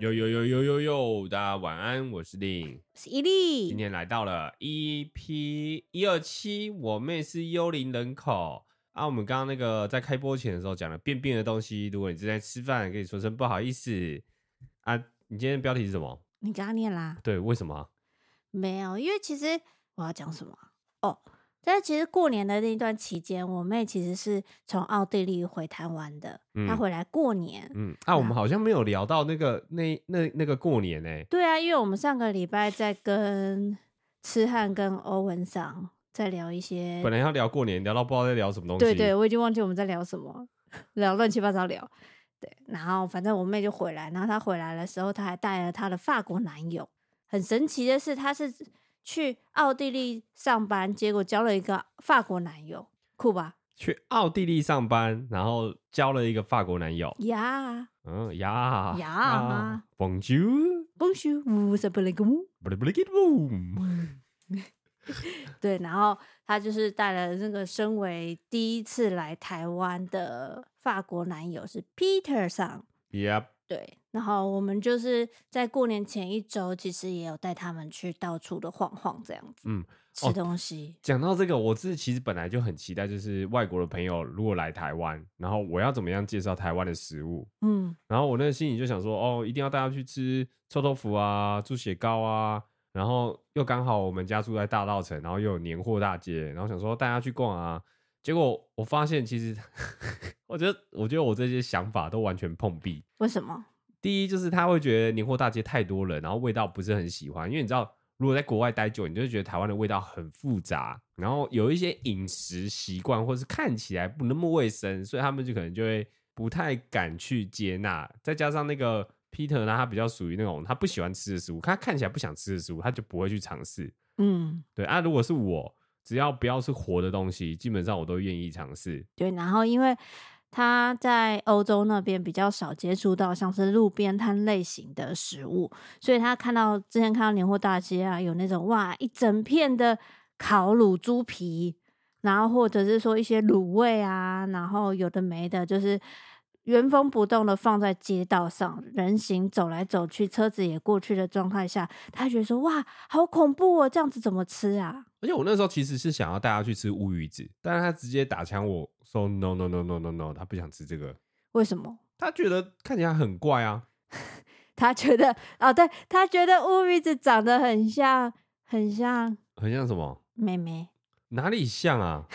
呦呦呦呦呦呦，大家晚安，我是令，是伊利。今天来到了 EP 一二七，我妹是幽灵人口啊。我们刚刚那个在开播前的时候讲了便便的东西，如果你正在吃饭，跟你说声不好意思啊。你今天的标题是什么？你刚刚念啦？对，为什么？没有，因为其实我要讲什么哦。但其实过年的那段期间，我妹其实是从奥地利回台湾的。嗯、她回来过年。嗯，啊，我们好像没有聊到那个那那那个过年呢、欸。对啊，因为我们上个礼拜在跟痴汉跟欧文桑在聊一些，本来要聊过年，聊到不知道在聊什么东西。对对，我已经忘记我们在聊什么，聊乱七八糟聊。对，然后反正我妹就回来，然后她回来的时候，她还带了她的法国男友。很神奇的是，她是。去奥地利上班，结果交了一个法国男友，酷吧？去奥地利上班，然后交了一个法国男友。呀，嗯呀呀，Bonjour，Bonjour，vous appelez comment？对，然后他就是带了那个身为第一次来台湾的法国男友是 Peter 上。Yep。对，然后我们就是在过年前一周，其实也有带他们去到处的晃晃，这样子，嗯，吃东西。哦，讲到这个，我自己其实本来就很期待，就是外国的朋友如果来台湾，然后我要怎么样介绍台湾的食物，嗯，然后我那个心里就想说，哦，一定要带他去吃臭豆腐啊、猪血糕啊，然后又刚好我们家住在大稻城，然后又有年货大街，然后想说带他去逛啊。结果我发现，其实 我觉得，我觉得我这些想法都完全碰壁。为什么？第一就是他会觉得年货大街太多人，然后味道不是很喜欢。因为你知道，如果在国外待久，你就会觉得台湾的味道很复杂，然后有一些饮食习惯或是看起来不那么卫生，所以他们就可能就会不太敢去接纳。再加上那个 Peter 呢，他比较属于那种他不喜欢吃的食物，他看起来不想吃的食物，他就不会去尝试。嗯，对啊，如果是我。只要不要是活的东西，基本上我都愿意尝试。对，然后因为他在欧洲那边比较少接触到像是路边摊类型的食物，所以他看到之前看到年货大街啊，有那种哇一整片的烤乳猪皮，然后或者是说一些卤味啊，然后有的没的，就是。原封不动的放在街道上，人行走来走去，车子也过去的状态下，他觉得说：“哇，好恐怖哦，这样子怎么吃啊？”而且我那时候其实是想要带他去吃乌鱼子，但是他直接打枪我说：“No no no no no no，他不想吃这个。”为什么？他觉得看起来很怪啊。他觉得哦，对，他觉得乌鱼子长得很像，很像，很像什么？妹妹？哪里像啊？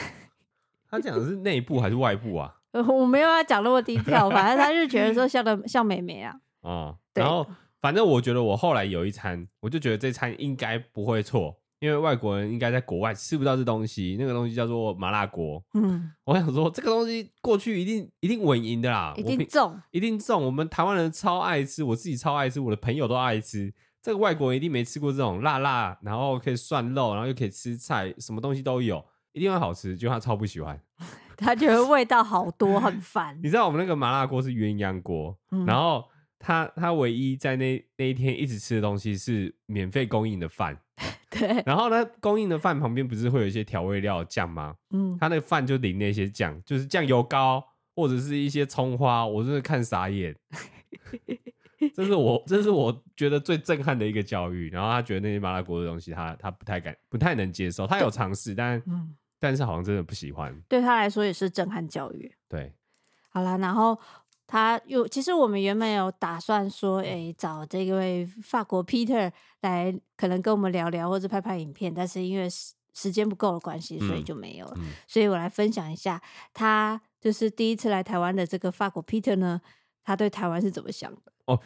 他讲的是内部还是外部啊？我没有要讲那么低调，反正他就觉得说像的 像美眉啊。啊、嗯，然后反正我觉得我后来有一餐，我就觉得这餐应该不会错，因为外国人应该在国外吃不到这东西。那个东西叫做麻辣锅。嗯，我想说这个东西过去一定一定稳赢的啦，一定中，一定中。我们台湾人超爱吃，我自己超爱吃，我的朋友都爱吃。这个外国人一定没吃过这种辣辣，然后可以涮肉，然后又可以吃菜，什么东西都有，一定会好吃。就他超不喜欢。他觉得味道好多，很 烦。你知道我们那个麻辣锅是鸳鸯锅，嗯、然后他他唯一在那那一天一直吃的东西是免费供应的饭。对。然后呢，供应的饭旁边不是会有一些调味料酱吗？嗯。他那个饭就淋那些酱，就是酱油膏或者是一些葱花，我真的看傻眼。这是我这是我觉得最震撼的一个教育。然后他觉得那些麻辣锅的东西他，他他不太敢，不太能接受。他有尝试，但嗯。但是好像真的不喜欢，对他来说也是震撼教育。对，好啦，然后他又其实我们原本有打算说，哎、欸，找这位法国 Peter 来，可能跟我们聊聊或者拍拍影片，但是因为时时间不够的关系，所以就没有了。嗯嗯、所以我来分享一下，他就是第一次来台湾的这个法国 Peter 呢，他对台湾是怎么想的？哦。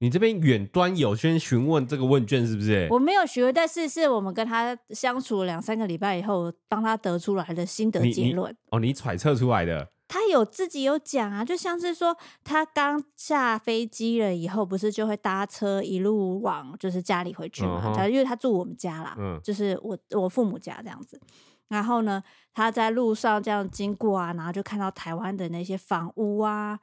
你这边远端有先询问这个问卷是不是？我没有询问，但是是我们跟他相处了两三个礼拜以后，帮他得出来的心得结论。哦，你揣测出来的？他有自己有讲啊，就像是说他刚下飞机了以后，不是就会搭车一路往就是家里回去嘛？他、嗯、因为他住我们家啦，嗯，就是我我父母家这样子。然后呢，他在路上这样经过啊，然后就看到台湾的那些房屋啊，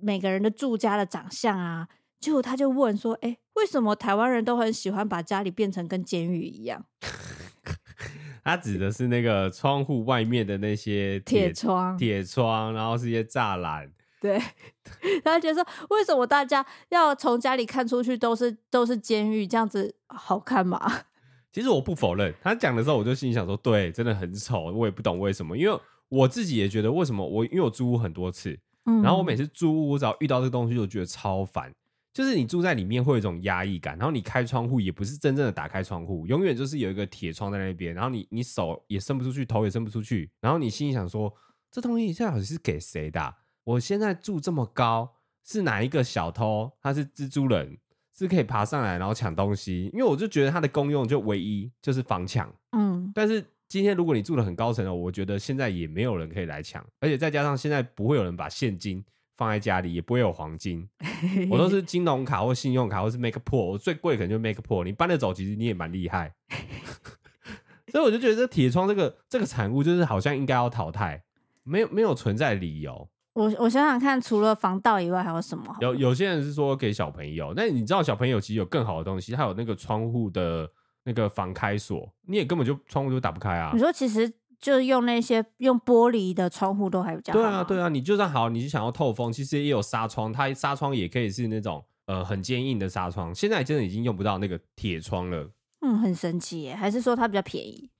每个人的住家的长相啊。就他就问说：“哎、欸，为什么台湾人都很喜欢把家里变成跟监狱一样？” 他指的是那个窗户外面的那些铁窗，铁窗，然后是一些栅栏，对，他觉得说，为什么大家要从家里看出去都是都是监狱，这样子好看吗？其实我不否认，他讲的时候我就心里想说，对，真的很丑，我也不懂为什么，因为我自己也觉得为什么我因为我租屋很多次，嗯，然后我每次租屋我只要遇到这个东西，就觉得超烦。就是你住在里面会有一种压抑感，然后你开窗户也不是真正的打开窗户，永远就是有一个铁窗在那边，然后你你手也伸不出去，头也伸不出去，然后你心里想说，这东西现在到底是给谁的啊？我现在住这么高，是哪一个小偷？他是蜘蛛人，是可以爬上来然后抢东西？因为我就觉得它的功用就唯一就是防抢，嗯，但是今天如果你住的很高层的，我觉得现在也没有人可以来抢，而且再加上现在不会有人把现金。放在家里也不会有黄金，我都是金融卡或信用卡或是 MacPool，我最贵可能就 MacPool，你搬得走，其实你也蛮厉害。所以我就觉得这铁窗这个这个产物就是好像应该要淘汰，没有没有存在理由。我我想想看，除了防盗以外还有什么？有有些人是说给小朋友，那你知道小朋友其实有更好的东西，他有那个窗户的那个防开锁，你也根本就窗户就打不开啊。你说其实。就是用那些用玻璃的窗户都还比较好。对啊，对啊，你就算好，你就想要透风，其实也有纱窗，它纱窗也可以是那种呃很坚硬的纱窗。现在真的已经用不到那个铁窗了。嗯，很神奇耶，还是说它比较便宜？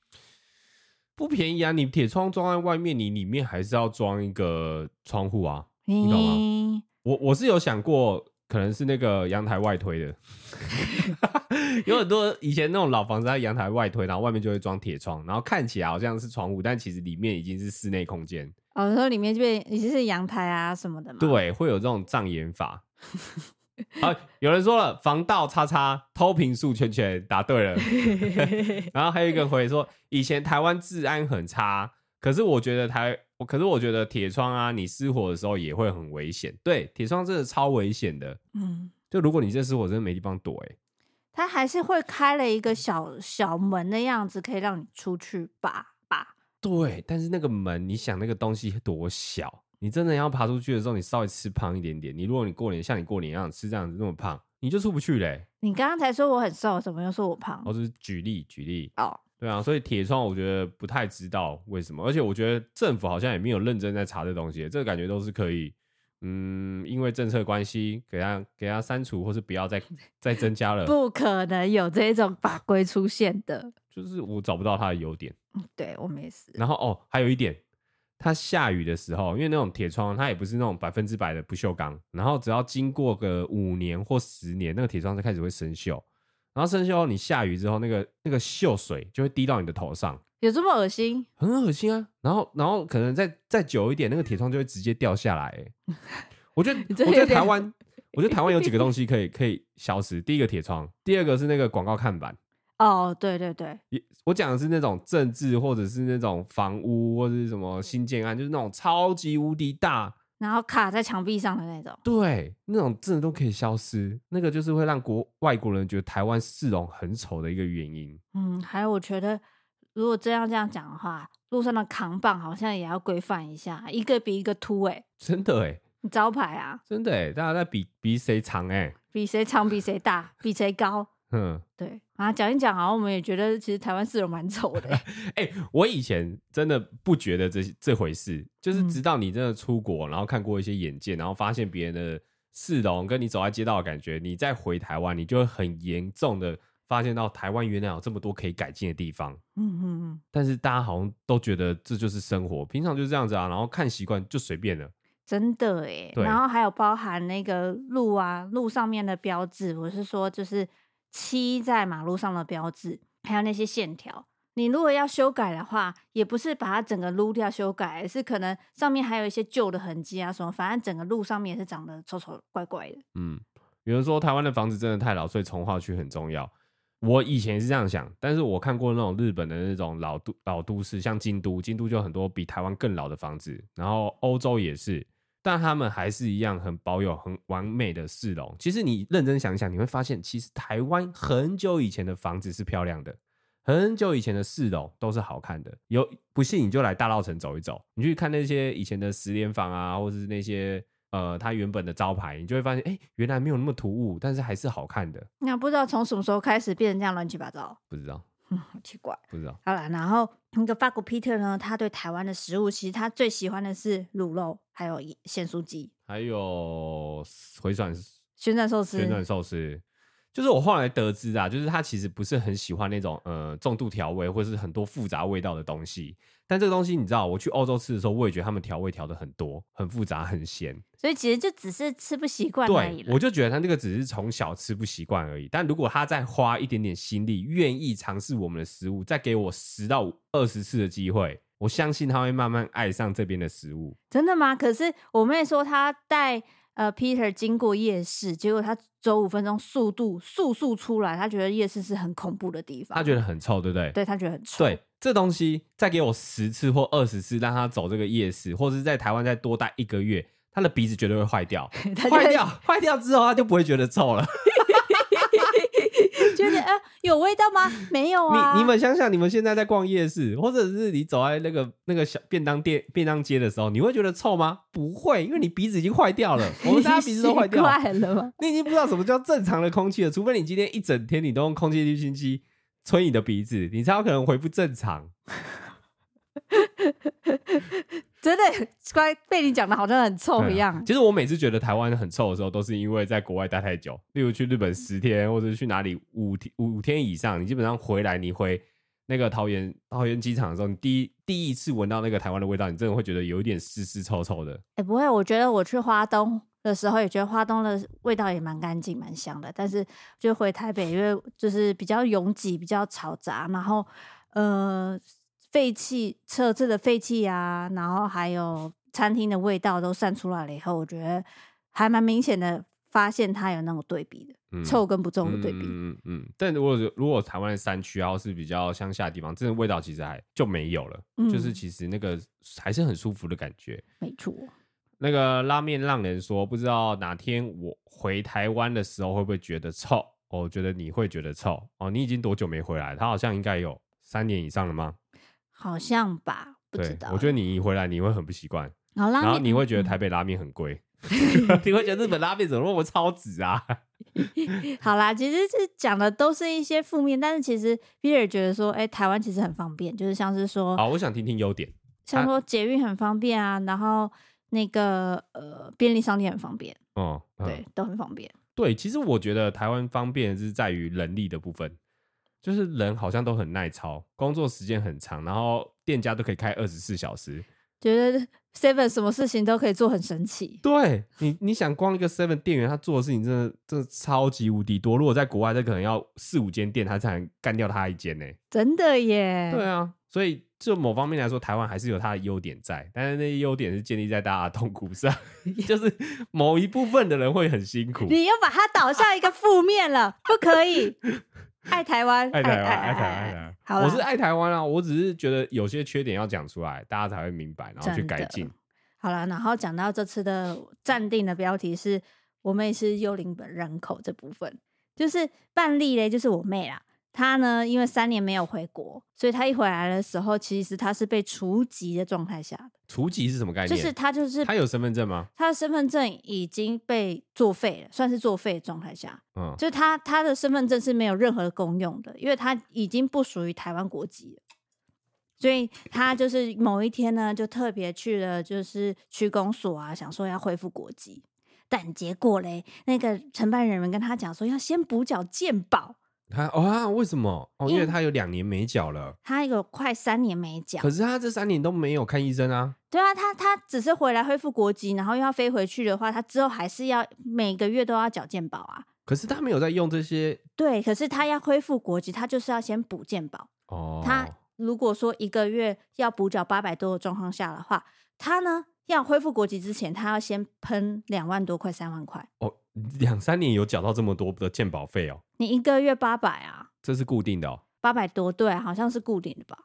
不便宜啊！你铁窗装在外面，你里面还是要装一个窗户啊，你懂吗？嗯、我我是有想过。可能是那个阳台外推的，有很多以前那种老房子在阳台外推，然后外面就会装铁窗，然后看起来好像是窗户，但其实里面已经是室内空间。哦，说里面就变已经是阳台啊什么的嘛？对，会有这种障眼法。好，有人说了防盗叉叉偷平数圈圈，答对了。然后还有一个回说，以前台湾治安很差，可是我觉得台。可是我觉得铁窗啊，你失火的时候也会很危险。对，铁窗真的超危险的。嗯，就如果你这失火，真的没地方躲哎、欸。它还是会开了一个小小门的样子，可以让你出去吧吧。对，但是那个门，你想那个东西多小，你真的要爬出去的时候，你稍微吃胖一点点。你如果你过年像你过年一样吃这样子那么胖，你就出不去嘞、欸。你刚刚才说我很瘦，怎么又说我胖？我只是举例举例哦。对啊，所以铁窗我觉得不太知道为什么，而且我觉得政府好像也没有认真在查这东西，这个感觉都是可以，嗯，因为政策关系给他给他删除，或是不要再 再增加了。不可能有这种法规出现的，就是我找不到它的优点。对，我没事。然后哦，还有一点，它下雨的时候，因为那种铁窗它也不是那种百分之百的不锈钢，然后只要经过个五年或十年，那个铁窗就开始会生锈。然后生锈后，你下雨之后，那个那个锈水就会滴到你的头上，有这么恶心？很恶心啊！然后，然后可能再再久一点，那个铁窗就会直接掉下来。我觉 得，我觉得台湾，我觉得台湾有几个东西 可以可以消失。第一个铁窗，第二个是那个广告看板。哦，对对对，我讲的是那种政治或者是那种房屋或者是什么新建案，就是那种超级无敌大。然后卡在墙壁上的那种，对，那种真的都可以消失。那个就是会让国外国人觉得台湾市容很丑的一个原因。嗯，还有我觉得，如果这样这样讲的话，路上的扛棒好像也要规范一下，一个比一个凸哎、欸，真的哎、欸，招牌啊，真的哎、欸，大家在比比谁长哎、欸，比谁长，比谁大，比谁高。嗯，对啊，讲一讲，好像我们也觉得其实台湾市容蛮丑的。哎、欸，我以前真的不觉得这这回事，就是直到你真的出国，然后看过一些眼界，然后发现别人的市容跟你走在街道的感觉，你再回台湾，你就会很严重的发现到台湾原来有这么多可以改进的地方。嗯嗯嗯。但是大家好像都觉得这就是生活，平常就是这样子啊，然后看习惯就随便了。真的哎，然后还有包含那个路啊，路上面的标志，我是说就是。漆在马路上的标志，还有那些线条，你如果要修改的话，也不是把它整个撸掉修改，而是可能上面还有一些旧的痕迹啊什么，反正整个路上面也是长得丑丑怪怪的。嗯，有人说台湾的房子真的太老，所以重划区很重要。我以前是这样想，但是我看过那种日本的那种老都老都市，像京都，京都就很多比台湾更老的房子，然后欧洲也是。但他们还是一样很保有很完美的市容。其实你认真想想，你会发现，其实台湾很久以前的房子是漂亮的，很久以前的市容都是好看的。有不信你就来大稻城走一走，你去看那些以前的十连房啊，或者是那些呃它原本的招牌，你就会发现，哎、欸，原来没有那么突兀，但是还是好看的。那不知道从什么时候开始变成这样乱七八糟？不知道。嗯，好奇怪，不知道。好了，然后那个法国 Peter 呢，他对台湾的食物，其实他最喜欢的是卤肉，还有咸酥鸡，还有回转旋转寿司，旋转寿司。就是我后来得知啊，就是他其实不是很喜欢那种呃重度调味或是很多复杂味道的东西。但这个东西你知道，我去欧洲吃的时候，我也觉得他们调味调的很多、很复杂、很咸。所以其实就只是吃不习惯而已。对，我就觉得他那个只是从小吃不习惯而已。但如果他再花一点点心力，愿意尝试我们的食物，再给我十到二十次的机会，我相信他会慢慢爱上这边的食物。真的吗？可是我妹说她带。呃，Peter 经过夜市，结果他走五分钟，速度速速出来，他觉得夜市是很恐怖的地方，他觉得很臭，对不对？对，他觉得很臭。对，这东西再给我十次或二十次，让他走这个夜市，或者是在台湾再多待一个月，他的鼻子绝对会坏掉。坏掉，坏掉之后他就不会觉得臭了。觉得呃有味道吗？没有啊。你你们想想，你们现在在逛夜市，或者是你走在那个那个小便当店、便当街的时候，你会觉得臭吗？不会，因为你鼻子已经坏掉了。我们大家鼻子都坏掉了吗？你已经不知道什么叫正常的空气了。除非你今天一整天你都用空气清新机吹你的鼻子，你才有可能恢复正常。真的乖，被你讲的好像很臭一样、嗯。其实我每次觉得台湾很臭的时候，都是因为在国外待太久，例如去日本十天，或者是去哪里五天五天以上，你基本上回来，你回那个桃园桃园机场的时候，你第一第一次闻到那个台湾的味道，你真的会觉得有一点湿湿臭臭的。哎、欸，不会，我觉得我去花东的时候也觉得花东的味道也蛮干净、蛮香的，但是就回台北，因为就是比较拥挤、比较嘈杂，然后呃。废气车子的废气啊，然后还有餐厅的味道都散出来了以后，我觉得还蛮明显的，发现它有那种对比的，嗯、臭跟不臭的对比。嗯嗯，嗯。但如果如果台湾的山区，然后是比较乡下的地方，这个味道其实还就没有了，嗯、就是其实那个还是很舒服的感觉。没错。那个拉面浪人说，不知道哪天我回台湾的时候会不会觉得臭？我、哦、觉得你会觉得臭哦。你已经多久没回来？他好像应该有三年以上了吗？好像吧，不知道。我觉得你一回来你会很不习惯，然后你会觉得台北拉面很贵，你会觉得日本拉面怎么那么超值啊？好啦，其实是讲的都是一些负面，但是其实 Peter 觉得说，哎、欸，台湾其实很方便，就是像是说，好，我想听听优点，像说捷运很方便啊，然后那个呃便利商店很方便，哦，嗯、对，都很方便。对，其实我觉得台湾方便是在于人力的部分。就是人好像都很耐操，工作时间很长，然后店家都可以开二十四小时。觉得 Seven 什么事情都可以做，很神奇。对你，你想光一个 Seven 店员他做的事情真的真的超级无敌多。如果在国外，这可能要四五间店他才能干掉他一间呢。真的耶。对啊，所以就某方面来说，台湾还是有它的优点在，但是那些优点是建立在大家的痛苦上，就是某一部分的人会很辛苦。你又把它导向一个负面了，不可以。爱台湾，爱台湾，爱台湾，爱台湾。好，我是爱台湾啊，我只是觉得有些缺点要讲出来，大家才会明白，然后去改进。好了，然后讲到这次的暂定的标题是“我妹是幽灵本人口”这部分，就是半例嘞，就是我妹啦。他呢，因为三年没有回国，所以他一回来的时候，其实他是被除籍的状态下的。除籍是什么概念？就是他就是他有身份证吗？他的身份证已经被作废了，算是作废的状态下。嗯，就是他他的身份证是没有任何功用的，因为他已经不属于台湾国籍了。所以他就是某一天呢，就特别去了就是区公所啊，想说要恢复国籍，但结果嘞，那个承办人员跟他讲说要先补缴健保。他哦啊，为什么？哦，因为他有两年没缴了，他有快三年没缴。可是他这三年都没有看医生啊。对啊，他他只是回来恢复国籍，然后又要飞回去的话，他之后还是要每个月都要缴健保啊。可是他没有在用这些。对，可是他要恢复国籍，他就是要先补健保。哦。他如果说一个月要补缴八百多的状况下的话，他呢要恢复国籍之前，他要先喷两万多块、三万块。哦。两三年有缴到这么多的健保费哦？你一个月八百啊？这是固定的哦，八百多，对，好像是固定的吧。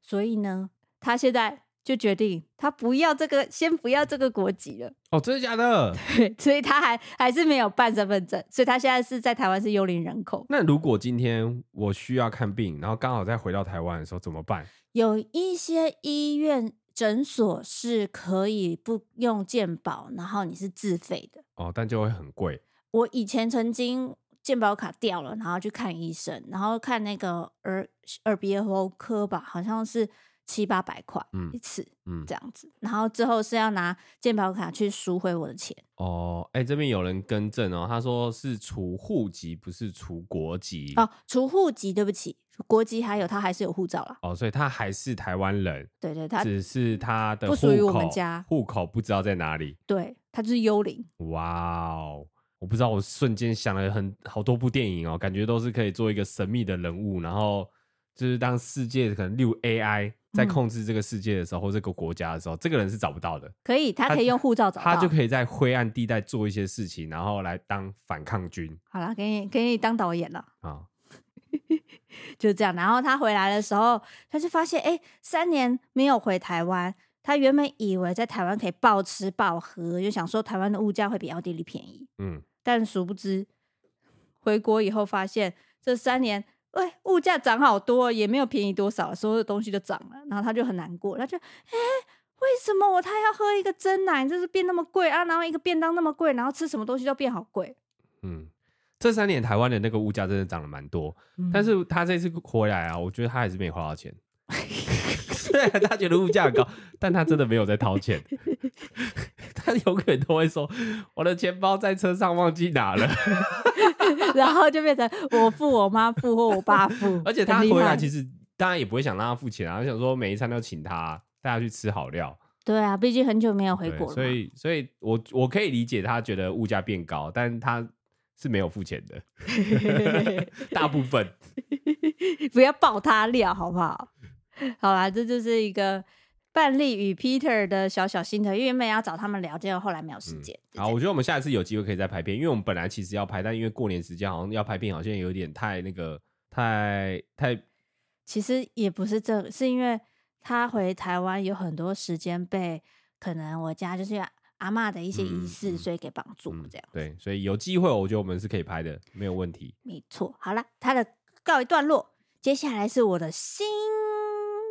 所以呢，他现在就决定他不要这个，先不要这个国籍了。哦，真的假的？对，所以他还还是没有办身份证，所以他现在是在台湾是幽灵人口。那如果今天我需要看病，然后刚好再回到台湾的时候怎么办？有一些医院。诊所是可以不用健保，然后你是自费的哦，但就会很贵。我以前曾经健保卡掉了，然后去看医生，然后看那个耳耳鼻喉科吧，好像是七八百块一次，嗯，这样子。然后之后是要拿健保卡去赎回我的钱。哦，哎、欸，这边有人更正哦，他说是除户籍，不是除国籍。哦，除户籍，对不起，国籍还有他还是有护照啦。哦，所以他还是台湾人。对对，他只是他的不属于我们家，户口不知道在哪里。对，他就是幽灵。哇哦。我不知道，我瞬间想了很好多部电影哦，感觉都是可以做一个神秘的人物，然后就是当世界可能例如 AI 在控制这个世界的时候，嗯、或这个国家的时候，这个人是找不到的。可以，他可以用护照找到他，他就可以在灰暗地带做一些事情，然后来当反抗军。好了，给你给你当导演了啊，就这样。然后他回来的时候，他就发现，哎、欸，三年没有回台湾。他原本以为在台湾可以暴吃暴喝，就想说台湾的物价会比奥地利便宜。嗯，但殊不知回国以后发现这三年，喂，物价涨好多，也没有便宜多少，所有的东西都涨了。然后他就很难过，他就，哎，为什么我他要喝一个真奶，就是变那么贵啊？然后一个便当那么贵，然后吃什么东西都变好贵。嗯，这三年台湾的那个物价真的涨了蛮多，嗯，但是他这次回来啊，我觉得他还是没花到钱。虽然，他觉得物价很高，但他真的没有在掏钱。他永远都会说：“我的钱包在车上忘记拿了。” 然后就变成我付、我妈付或我爸付。而且他回来其实当然也不会想让他付钱啊，他想说每一餐都请他带他去吃好料。对啊，毕竟很久没有回国了，所以所以我我可以理解他觉得物价变高，但他是没有付钱的。大部分不要爆他料，好不好？好啦，这就是一个半力与 Peter 的小小心得，因为原本要找他们聊，结果后来没有时间。好，我觉得我们下一次有机会可以再拍片，因为我们本来其实要拍，但因为过年时间好像要拍片，好像有点太那个，太太。其实也不是这个，是因为他回台湾有很多时间被可能我家就是阿嬷的一些仪式，嗯、所以给绑住这样、嗯。对，所以有机会，我觉得我们是可以拍的，没有问题。没错。好了，他的告一段落，接下来是我的新。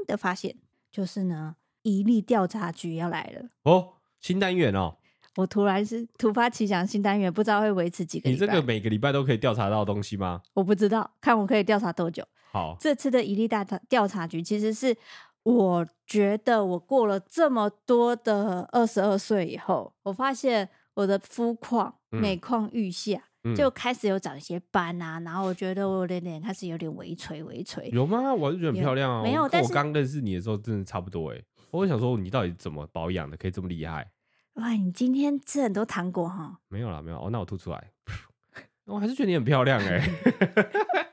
的发现就是呢，一例调查局要来了哦，新单元哦。我突然是突发奇想，新单元不知道会维持几个礼拜。你这个每个礼拜都可以调查到东西吗？我不知道，看我可以调查多久。好，这次的一例大调查局，其实是我觉得我过了这么多的二十二岁以后，我发现我的肤况每况愈下。嗯就开始有长一些斑啊，然后我觉得我的脸开始有点微垂微垂。有吗？我就觉得很漂亮啊。没有，但是我刚认识你的时候真的差不多哎。我想说你到底怎么保养的，可以这么厉害？哇，你今天吃很多糖果哈？没有啦，没有。哦，那我吐出来。我还是觉得你很漂亮哎。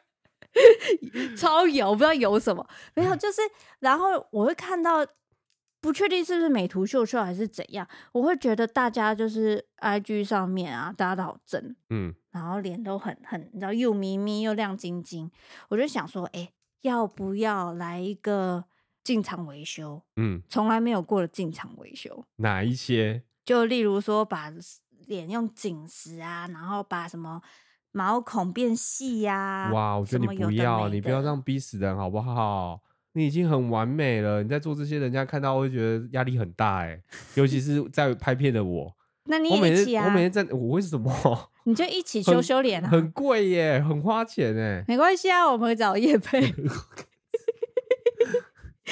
超油，不知道油什么。没有，就是然后我会看到。不确定是不是美图秀秀还是怎样，我会觉得大家就是 IG 上面啊，大家都好正，嗯，然后脸都很很，你知道又咪咪又亮晶晶，我就想说，哎、欸，要不要来一个进场维修？嗯，从来没有过的进场维修，哪一些？就例如说把脸用紧实啊，然后把什么毛孔变细呀、啊？哇，我觉得你不要，你不要这样逼死人好不好？你已经很完美了，你在做这些，人家看到会觉得压力很大哎，尤其是 在拍片的我。那你也一起啊？我每天在，我为什么？你就一起修修脸啊？很贵耶，很花钱哎。没关系啊，我们会找业配。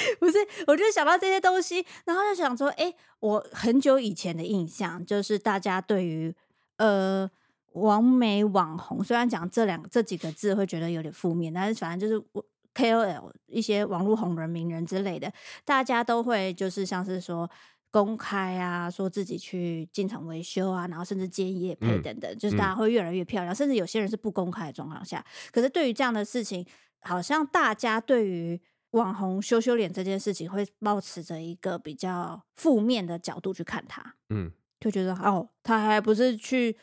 不是，我就想到这些东西，然后就想说，哎、欸，我很久以前的印象就是大家对于呃网美网红，虽然讲这两这几个字会觉得有点负面，但是反正就是我。KOL 一些网络红人、名人之类的，大家都会就是像是说公开啊，说自己去进场维修啊，然后甚至接夜配等等，嗯、就是大家会越来越漂亮，嗯、甚至有些人是不公开的状况下。可是对于这样的事情，好像大家对于网红羞羞脸这件事情，会抱持着一个比较负面的角度去看他，嗯，就觉得哦，他还不是去。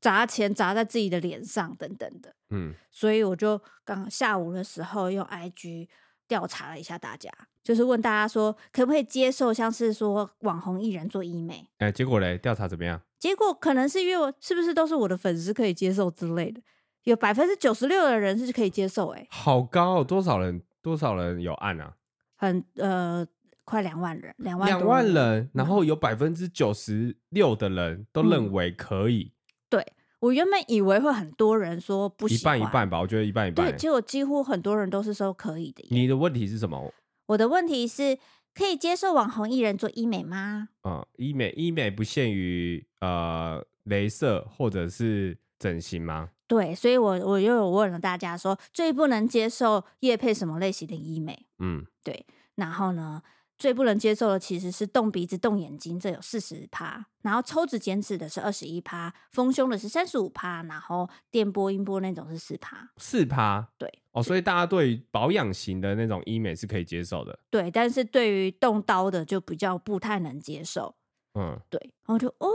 砸钱砸在自己的脸上等等的，嗯，所以我就刚下午的时候用 IG 调查了一下大家，就是问大家说可不可以接受像是说网红艺人做医美？哎、欸，结果嘞，调查怎么样？结果可能是因为我是不是都是我的粉丝可以接受之类的，有百分之九十六的人是可以接受、欸，哎，好高、哦，多少人？多少人有按啊？很呃，快两万人，两万两万人，然后有百分之九十六的人都认为可以。对，我原本以为会很多人说不喜欢，一半一半吧，我觉得一半一半。对，结果几乎很多人都是说可以的。你的问题是什么？我的问题是可以接受网红艺人做医美吗？嗯，医美医美不限于呃，镭射或者是整形吗？对，所以我我又有问了大家说，最不能接受叶配什么类型的医美？嗯，对，然后呢？最不能接受的其实是动鼻子、动眼睛，这有四十趴；然后抽脂减脂的是二十一趴，丰胸的是三十五趴，然后电波、音波那种是四趴。四趴，对哦，所以大家对于保养型的那种医美是可以接受的。对，但是对于动刀的就比较不太能接受。嗯，对，然后就哦，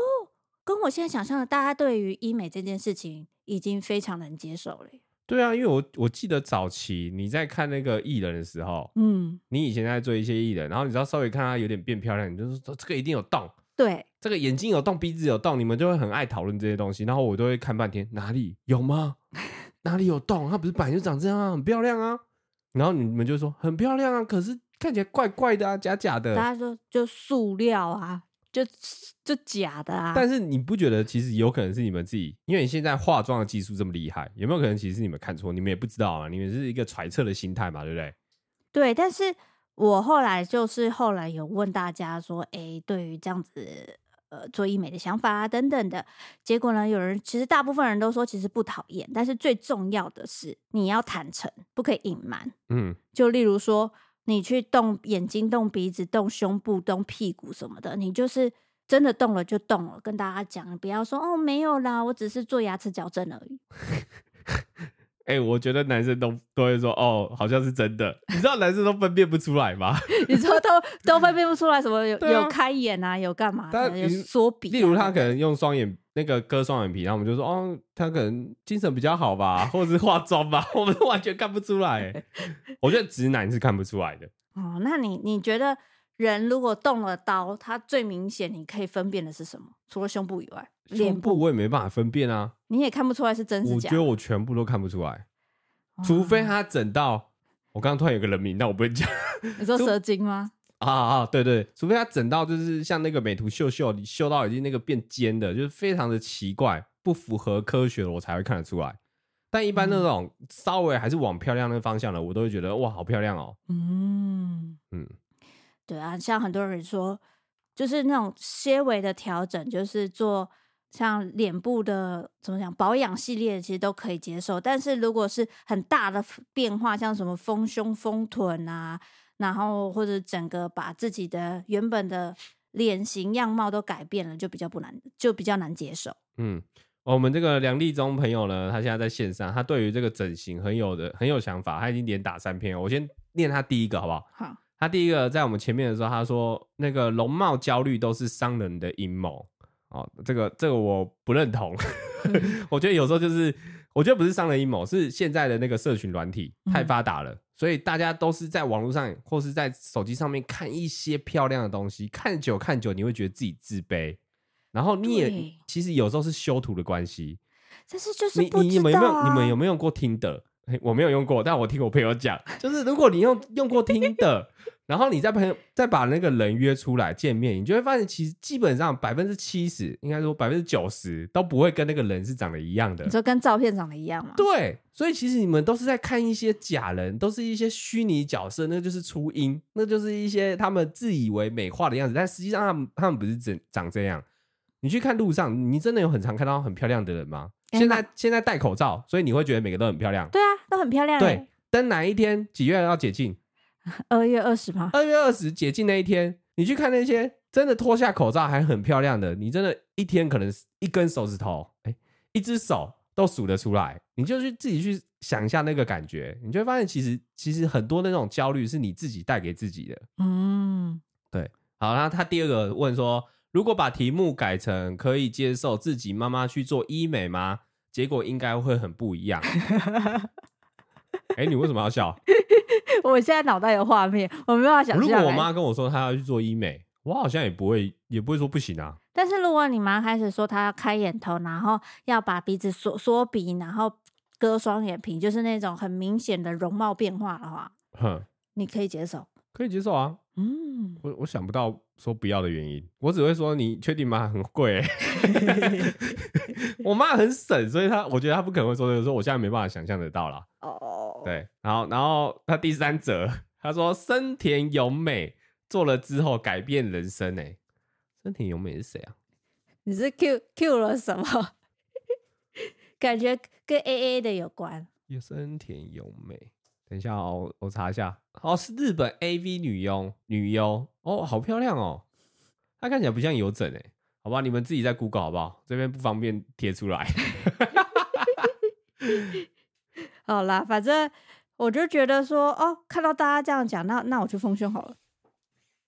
跟我现在想象的，大家对于医美这件事情已经非常能接受了。对啊，因为我我记得早期你在看那个艺人的时候，嗯，你以前在做一些艺人，然后你知道稍微看他有点变漂亮，你就是说这个一定有洞，对，这个眼睛有洞，鼻子有洞，你们就会很爱讨论这些东西，然后我都会看半天，哪里有吗？哪里有洞？他不是本来就长这样啊，很漂亮啊，然后你们就说很漂亮啊，可是看起来怪怪的啊，假假的，大家说就塑料啊。就就假的啊！但是你不觉得其实有可能是你们自己，因为你现在化妆的技术这么厉害，有没有可能其实是你们看错？你们也不知道啊，你们是一个揣测的心态嘛，对不对？对，但是我后来就是后来有问大家说，哎、欸，对于这样子呃做医美的想法啊等等的，结果呢，有人其实大部分人都说其实不讨厌，但是最重要的是你要坦诚，不可以隐瞒。嗯，就例如说。你去动眼睛、动鼻子、动胸部、动屁股什么的，你就是真的动了就动了，跟大家讲，不要说哦没有啦，我只是做牙齿矫正而已。哎、欸，我觉得男生都都会说哦，好像是真的。你知道男生都分辨不出来吗？你说都都分辨不出来什么有、啊、有开眼啊，有干嘛？有缩鼻、啊。例如他可能用双眼。那个割双眼皮，然后我们就说哦，他可能精神比较好吧，或者是化妆吧，我们完全看不出来。我觉得直男是看不出来的。哦，那你你觉得人如果动了刀，他最明显你可以分辨的是什么？除了胸部以外，胸部我也没办法分辨啊。你也看不出来是真是假？我觉得我全部都看不出来，哦、除非他整到。我刚刚突然有个人名，但我不会讲。你说蛇精吗？啊啊，对对，除非他整到就是像那个美图秀秀，你秀到已经那个变尖的，就是非常的奇怪，不符合科学的，我才会看得出来。但一般那种稍微还是往漂亮那个方向的，我都会觉得哇，好漂亮哦。嗯嗯，对啊，像很多人说，就是那种些微的调整，就是做像脸部的怎么讲保养系列，其实都可以接受。但是如果是很大的变化，像什么丰胸、丰臀啊。然后或者整个把自己的原本的脸型样貌都改变了，就比较不难，就比较难接受。嗯，我们这个梁立忠朋友呢，他现在在线上，他对于这个整形很有的很有想法，他已经连打三篇。我先念他第一个好不好？好。他第一个在我们前面的时候，他说那个容貌焦虑都是商人的阴谋。哦，这个这个我不认同。我觉得有时候就是，我觉得不是商人阴谋，是现在的那个社群软体太发达了。嗯所以大家都是在网络上或是在手机上面看一些漂亮的东西，看久看久，你会觉得自己自卑，然后你也其实有时候是修图的关系。但是就是、啊、你你们有没有你们有没有用过 Tinder？我没有用过，但我听我朋友讲，就是如果你用用过 Tinder。然后你再朋友再把那个人约出来见面，你就会发现，其实基本上百分之七十，应该说百分之九十都不会跟那个人是长得一样的。你说跟照片长得一样吗？对，所以其实你们都是在看一些假人，都是一些虚拟角色，那就是初音，那就是一些他们自以为美化的样子，但实际上他们他们不是长长这样。你去看路上，你真的有很常看到很漂亮的人吗？现在现在戴口罩，所以你会觉得每个都很漂亮。对啊，都很漂亮。对，等哪一天几月要解禁？二月二十吗？二月二十解禁那一天，你去看那些真的脱下口罩还很漂亮的，你真的一天可能一根手指头，哎、欸，一只手都数得出来。你就去自己去想一下那个感觉，你就会发现其实其实很多那种焦虑是你自己带给自己的。嗯，对。好，那他第二个问说，如果把题目改成可以接受自己妈妈去做医美吗？结果应该会很不一样。哎、欸，你为什么要笑？我现在脑袋有画面，我没办法想象。如果我妈跟我说她要去做医美，我好像也不会，也不会说不行啊。但是如果你妈开始说她要开眼头，然后要把鼻子缩缩鼻，然后割双眼皮，就是那种很明显的容貌变化的话，哼，你可以接受？可以接受啊。嗯，我我想不到说不要的原因，我只会说你确定吗？很贵、欸。我妈很省，所以她我觉得她不可能会说这个，说我现在没办法想象得到啦。哦哦，对，然后然后她第三者，她说森田由美做了之后改变人生诶。森田由美是谁啊？你是 Q Q 了什么？感觉跟 A A 的有关。有森田由美，等一下哦，我查一下。哦，是日本 A V 女优，女优哦，好漂亮哦。她看起来不像有整哎。好吧，你们自己在 Google 好不好？这边不方便贴出来。好啦，反正我就觉得说，哦，看到大家这样讲，那那我去丰胸好了。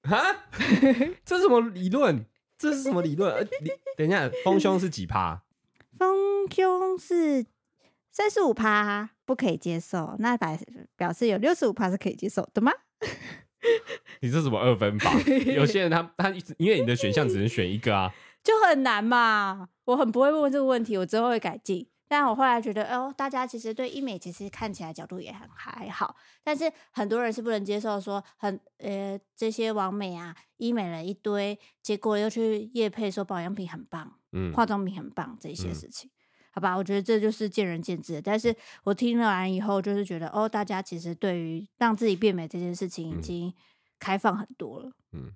哈？这是什么理论？这是什么理论？呃，你等一下，丰胸是几趴？丰胸是三十五趴，不可以接受。那表表示有六十五趴是可以接受的吗？你这什么二分法？有些人他他因为你的选项只能选一个啊，就很难嘛。我很不会问这个问题，我之后会改进。但我后来觉得，哦，大家其实对医美其实看起来角度也很还好，但是很多人是不能接受说很呃这些网美啊，医美了一堆，结果又去夜配说保养品很棒，嗯，化妆品很棒这些事情，嗯、好吧？我觉得这就是见仁见智。但是我听了完以后，就是觉得哦，大家其实对于让自己变美这件事情已经开放很多了。嗯，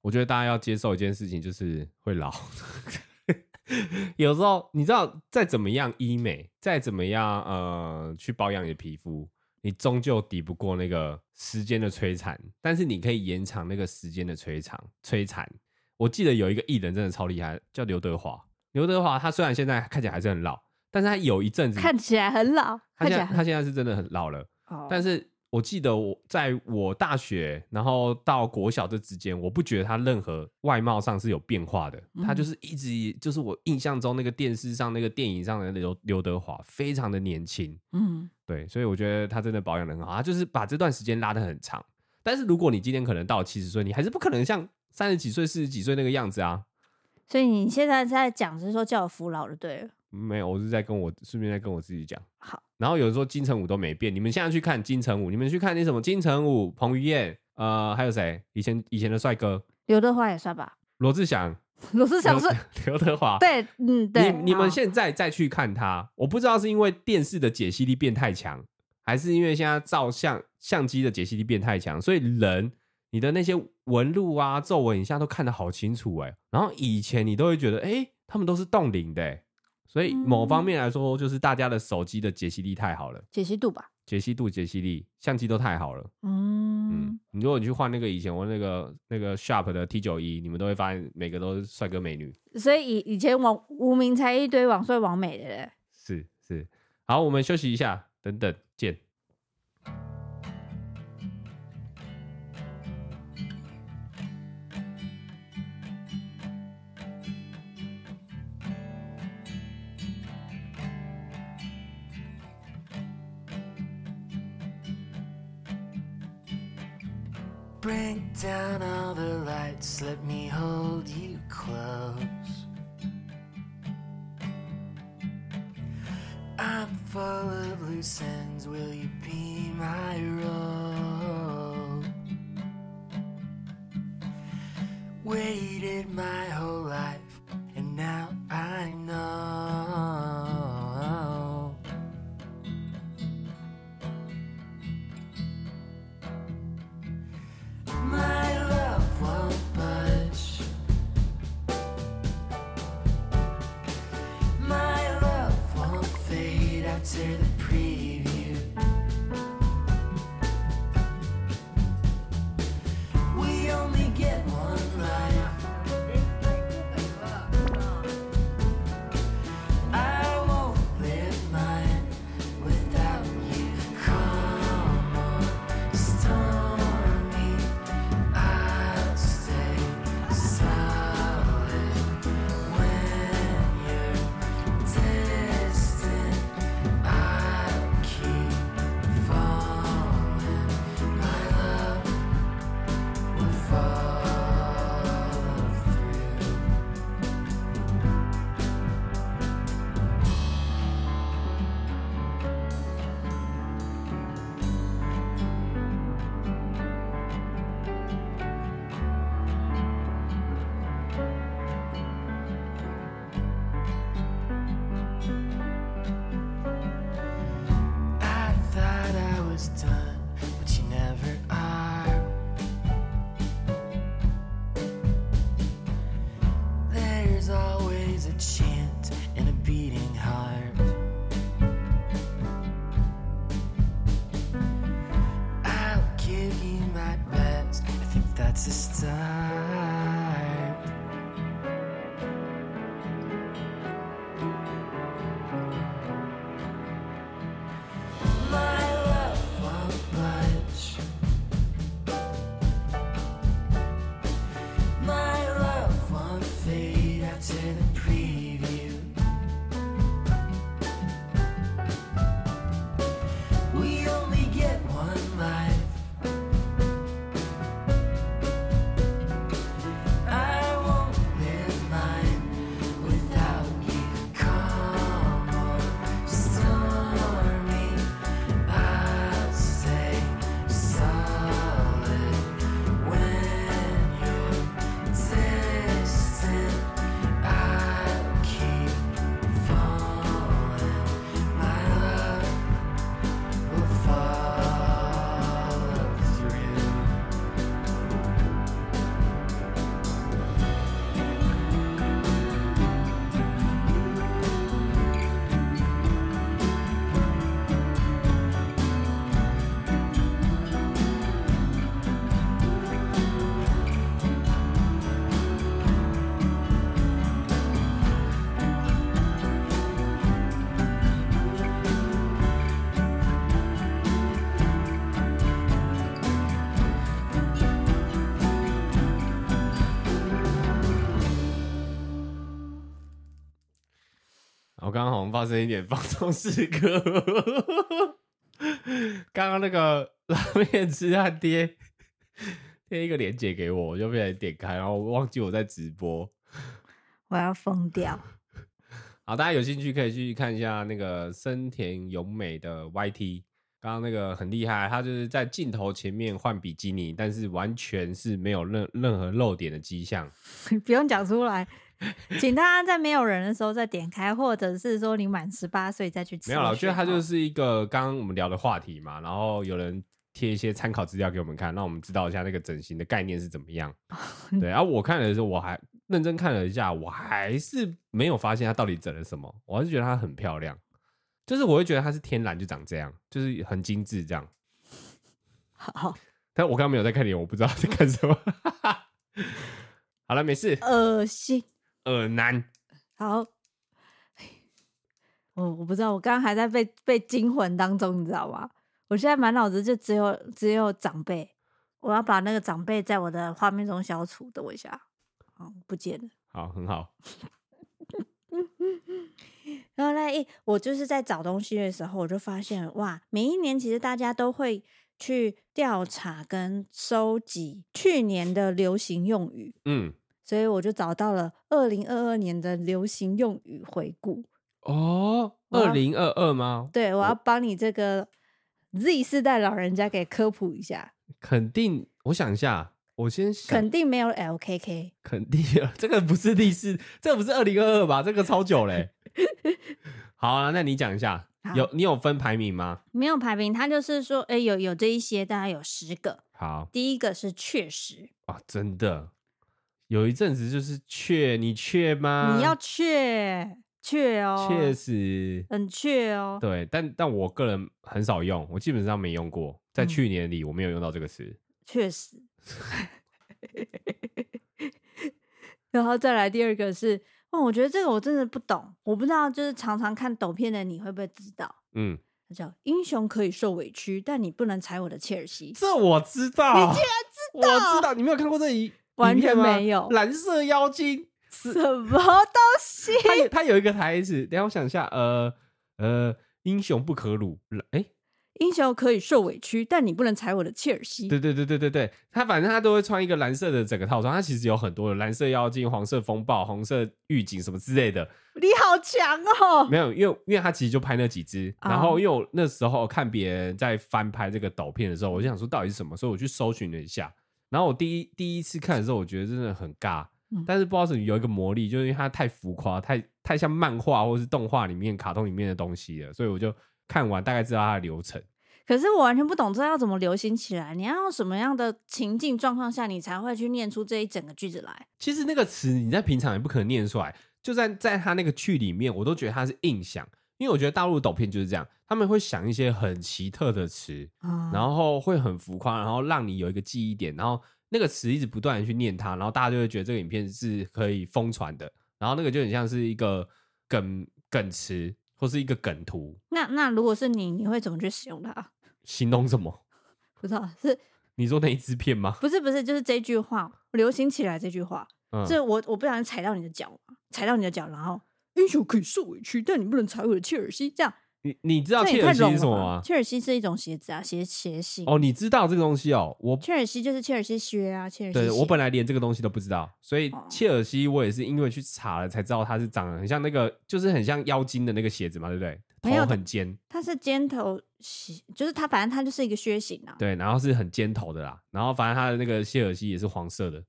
我觉得大家要接受一件事情，就是会老。有时候你知道，再怎么样医美，再怎么样呃去保养你的皮肤，你终究抵不过那个时间的摧残。但是你可以延长那个时间的摧残。摧残，我记得有一个艺人真的超厉害，叫刘德华。刘德华他虽然现在看起来还是很老，但是他有一阵子看起来很老，他现在他现在是真的很老了。哦，但是。我记得我在我大学，然后到国小这之间，我不觉得他任何外貌上是有变化的，嗯、他就是一直就是我印象中那个电视上那个电影上的刘刘德华，非常的年轻，嗯，对，所以我觉得他真的保养的很好，他就是把这段时间拉得很长。但是如果你今天可能到七十岁，你还是不可能像三十几岁、四十几岁那个样子啊。所以你现在在讲，是说叫我服老就对了。没有，我是在跟我顺便在跟我自己讲。好，然后有人说金城武都没变，你们现在去看金城武，你们去看那什么金城武、彭于晏，呃，还有谁？以前以前的帅哥，刘德华也算吧。罗志祥，罗志祥是刘德华。对，嗯，对。你你们现在再去看他，我不知道是因为电视的解析力变太强，还是因为现在照相相机的解析力变太强，所以人你的那些纹路啊、皱纹，你现在都看得好清楚哎。然后以前你都会觉得，哎，他们都是冻龄的。所以某方面来说，就是大家的手机的解析力太好了，解析度吧，解析度、解析力，相机都太好了。嗯嗯，如果你去换那个以前我那个那个 Sharp 的 T 九一，你们都会发现每个都是帅哥美女。所以以以前网无名才一堆网帅网美的嘞。是是，好，我们休息一下，等等见。bring down all the lights, let me hold you close. I'm full of loose ends, will you be my rope? Waited my whole life, and now. 然后刚刚好像发生一点放松事故，刚刚那个拉面吃汉贴贴一个链接给我，我就被人点开，然后我忘记我在直播。我要疯掉。好，大家有兴趣可以去看一下那个森田勇美的 YT，刚刚那个很厉害，他就是在镜头前面换比基尼，但是完全是没有任任何露点的迹象。不用讲出来，请大家在没有人的时候再点开，或者是说你满十八岁再去吃。没有了，我觉得它就是一个刚刚我们聊的话题嘛，然后有人贴一些参考资料给我们看，让我们知道一下那个整形的概念是怎么样。对，然后我看的时候，我还认真看了一下，我还是没有发现它到底整了什么，我还是觉得它很漂亮，就是我会觉得它是天然就长这样，就是很精致这样。好，但我刚刚没有在看脸，我不知道在看什么。好了，没事。恶心。耳男。好，我我不知道，我刚刚还在被被惊魂当中，你知道吗？我现在满脑子就只有只有长辈，我要把那个长辈在我的画面中消除。等我一下，好，不见了。好，很好。然后呢，我就是在找东西的时候，我就发现哇，每一年其实大家都会去调查跟收集去年的流行用语。嗯，所以我就找到了二零二二年的流行用语回顾。哦，二零二二吗？对，我要帮你这个 Z 世代老人家给科普一下。肯定，我想一下，我先想肯定没有 LKK，肯定这个不是第四，这个不是二零二二吧？这个超久嘞。好啊，那你讲一下，有你有分排名吗？没有排名，他就是说，哎，有有这一些，大概有十个。好，第一个是确实啊，真的，有一阵子就是确，你确吗？你要确确哦，确实很确哦。对，但但我个人很少用，我基本上没用过，在去年里我没有用到这个词。确实。然后再来第二个是。哦，我觉得这个我真的不懂，我不知道，就是常常看抖片的你会不会知道？嗯，它叫英雄可以受委屈，但你不能踩我的切尔西。这我知道，你竟然知道？我知道，你没有看过这一完全没有蓝色妖精什么东西？他有他有一个台词，等下我想一下，呃呃，英雄不可辱，哎。英雄可以受委屈，但你不能踩我的切尔西。对对对对对对，他反正他都会穿一个蓝色的整个套装，他其实有很多的蓝色妖精、黄色风暴、红色预警什么之类的。你好强哦！没有，因为因为他其实就拍那几只，然后因为我那时候看别人在翻拍这个抖片的时候，我就想说到底是什么，所以我去搜寻了一下。然后我第一第一次看的时候，我觉得真的很尬，嗯、但是不知道是有一个魔力，就是因为它太浮夸，太太像漫画或是动画里面、卡通里面的东西了，所以我就。看完大概知道它的流程，可是我完全不懂这要怎么流行起来。你要用什么样的情境状况下，你才会去念出这一整个句子来？其实那个词你在平常也不可能念出来，就在在他那个剧里面，我都觉得它是硬想，因因为我觉得大陆的抖片就是这样，他们会想一些很奇特的词，啊然后会很浮夸，然后让你有一个记忆点，然后那个词一直不断的去念它，然后大家就会觉得这个影片是可以疯传的，然后那个就很像是一个梗梗词或是一个梗图，那那如果是你，你会怎么去使用它？形容什么？不知道是 你说那一支片吗？不是不是，就是这句话流行起来这句话，嗯，这我我不小心踩到你的脚，踩到你的脚，然后英雄可以受委屈，但你不能踩我的切尔西，这样你你知道这也太切尔西是什么吗？切尔西是一种鞋子啊，鞋鞋型。哦，你知道这个东西哦，我切尔西就是切尔西靴啊，切尔西鞋。对我本来连这个东西都不知道，所以哦切尔西我也是因为去查了才知道它是长得很像那个，就是很像妖精的那个鞋子嘛，对不对？没有头很尖，它是尖头鞋，就是它反正它就是一个靴型啊。对，然后是很尖头的啦，然后反正它的那个切尔西也是黄色的。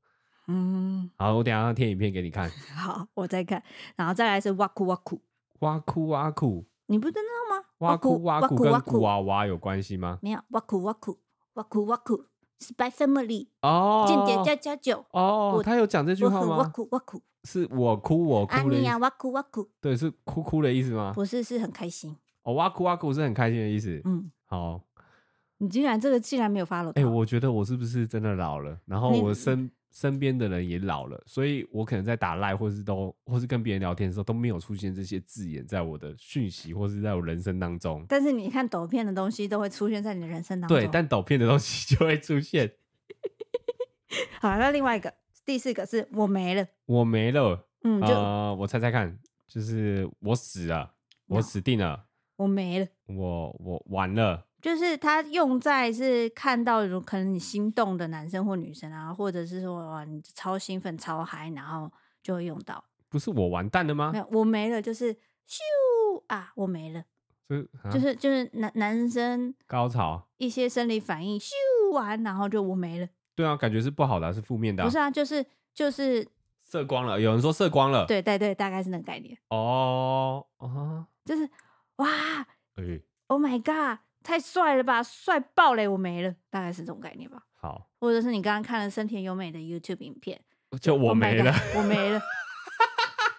嗯，好，我等一下贴影片给你看。好，我再看，然后再来是哇酷哇酷，哇酷哇酷，你不知道吗？哇酷哇酷跟古哇娃娃有关系吗？没有哇酷哇酷哇酷哇酷，Spy Family 哦，间谍加加酒，哦，我他有讲这句话吗哇吗？酷哇酷，是我哭我哭的呀哇酷哇酷，对，是哭哭的意思吗？不是是很开心。哦，哇哭哇哭是很开心的意思。嗯，好，你竟然这个竟然没有 follow 到，哎、我觉得我是不是真的老了？然后你我身身边的人也老了，所以我可能在打赖或是都或是跟别人聊天的时候都没有出现这些字眼在我的讯息或是在我人生当中。但是你看抖片的东西都会出现在你的人生当中。对，但抖片的东西 就会出现。好，那另外一个第四个是我没了，我没了，嗯，就、呃，我猜猜看，就是我死了，我死定了，我没了。我我完了。就是它用在是看到有可能你心动的男生或女生啊，或者是说哇你超兴奋超嗨，然后就会用到。不是我完蛋了吗没？有，我没了，就是咻啊，我没了，就是、啊、就是就是男男生高潮。一些生理反应咻完，然后就我没了。对啊，感觉是不好的啊、是负面的啊、不是啊，就是就是射光了，有人说射光了。对对对，大概是那个概念，哦哦，就是哇哎、，Oh my god，太帅了吧，帅爆嘞，我没了，大概是这种概念吧。好，或者是你刚刚看了森田优美的 YouTube 影片，就我 Oh 没了。God，我没了，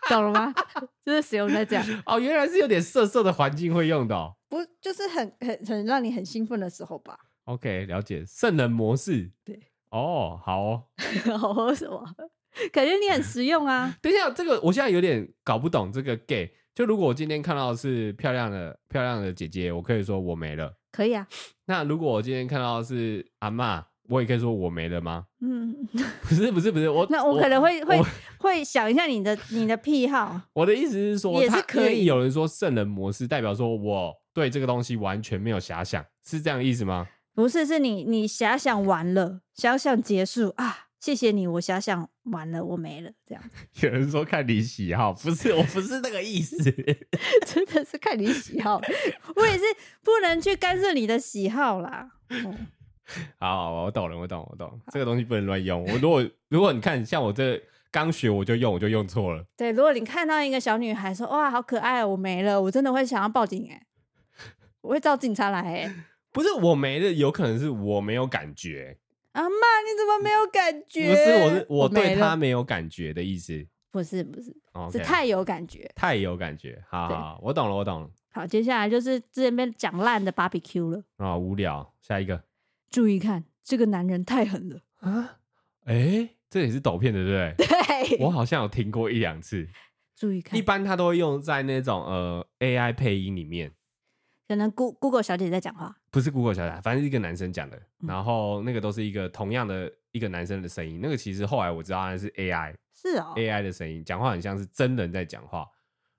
懂了吗？就是使用在这样，哦，原来是有点涩涩的环境会用的、哦。不就是很很很让你很兴奋的时候吧？OK，了解圣人模式。对，哦，好哦。好什么？感觉你很实用啊。等一下，这个我现在有点搞不懂这个 gay。就如果我今天看到的是漂亮的漂亮的姐姐，我可以说我没了。可以啊，那如果我今天看到的是阿嬷，我也可以说我没了吗？嗯，不是不是不是，我 那我可能会会会想一下你的你的癖好，我的意思是说，也是可以有人说圣人模式代表说我对这个东西完全没有遐想，是这样意思吗？不是是你你遐想完了，遐想结束啊。谢谢你，我想想完了，我没了，这样 有人说看你喜好，不是，我不是那个意思。真的是看你喜好，我也是不能去干涉你的喜好啦。嗯好，好，我懂了，我懂，我懂，这个东西不能乱用。我如果如果你看像我这刚学我就用，我就用错了。对，如果你看到一个小女孩说哇好可爱，我没了，我真的会想要报警哎、我会找警察来哎、不是我没了，有可能是我没有感觉。阿妈你怎么没有感觉？不是，我是我对他没有感觉的意思。不是不是是太有感觉。太有感觉。好好好，我懂了，我懂了。好，接下来就是之前被讲烂的 barbecue 了。啊，无聊。下一个注意看，这个男人太狠了。啊，哎，这也是抖片的，对不对？对，我好像有听过一两次。注意看一，般他都会用在那种呃 AI 配音里面，可能 Go Google 小姐在讲话。不是 Google 小姐，反正是一个男生讲的。嗯然后那个都是一个同样的一个男生的声音。那个其实后来我知道他是 AI。是哦，AI 的声音，讲话很像是真人在讲话，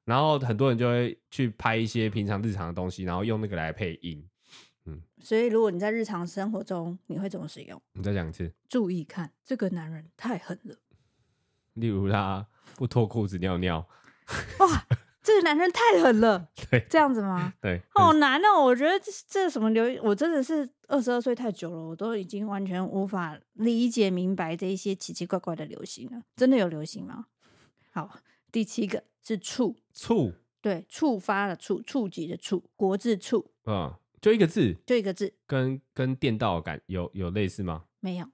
然后很多人就会去拍一些平常日常的东西，然后用那个来配音。所以如果你在日常生活中，你会怎么使用？你再讲一次，注意看，这个男人太狠了。例如他不脱裤子尿尿，哇，这个男人太狠了。对这样子吗？对，好难哦！我觉得这这什么流，我真的是二十二岁太久了，我都已经完全无法理解明白这一些奇奇怪怪的流行了。真的有流行吗？好，第七个是触，触，对，触发的触，触及的触，国字触，嗯，就一个字，就一个字，跟跟电道感有有类似吗？没有。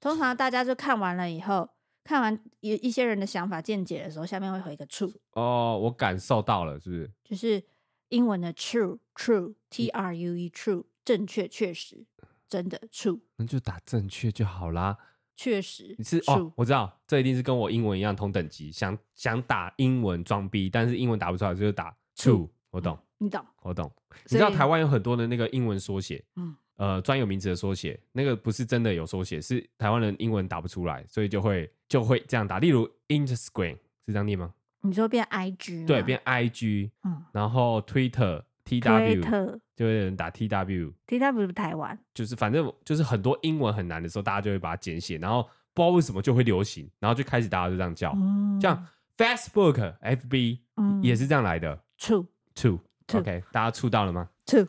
通常大家就看完了以后，看完一一些人的想法见解的时候，下面会回一个 true，哦，我感受到了，是不是？就是英文的 true true t r u e true 正确确实真的 true 那就打正确就好啦。确实你是哦，我知道，这一定是跟我英文一样同等级，想想打英文装逼，但是英文打不出来，就是打 true。我懂，你懂？我懂。你知道台湾有很多的那个英文缩写，嗯呃，专有名词的缩写，那个不是真的有缩写，是台湾人英文打不出来，所以就会就会这样打。例如 Instagram 是这样念吗？你说变 I G 对，变 IG，嗯然后 Twitter TW，Twitter 就会有人打 TW，T W 是台湾，就是反正就是很多英文很难的时候，大家就会把它简写，然后不知道为什么就会流行，然后就开始大家就这样叫，嗯像 Facebook、FB 嗯也是这样来的。True，true，OK，大家出到了吗？true。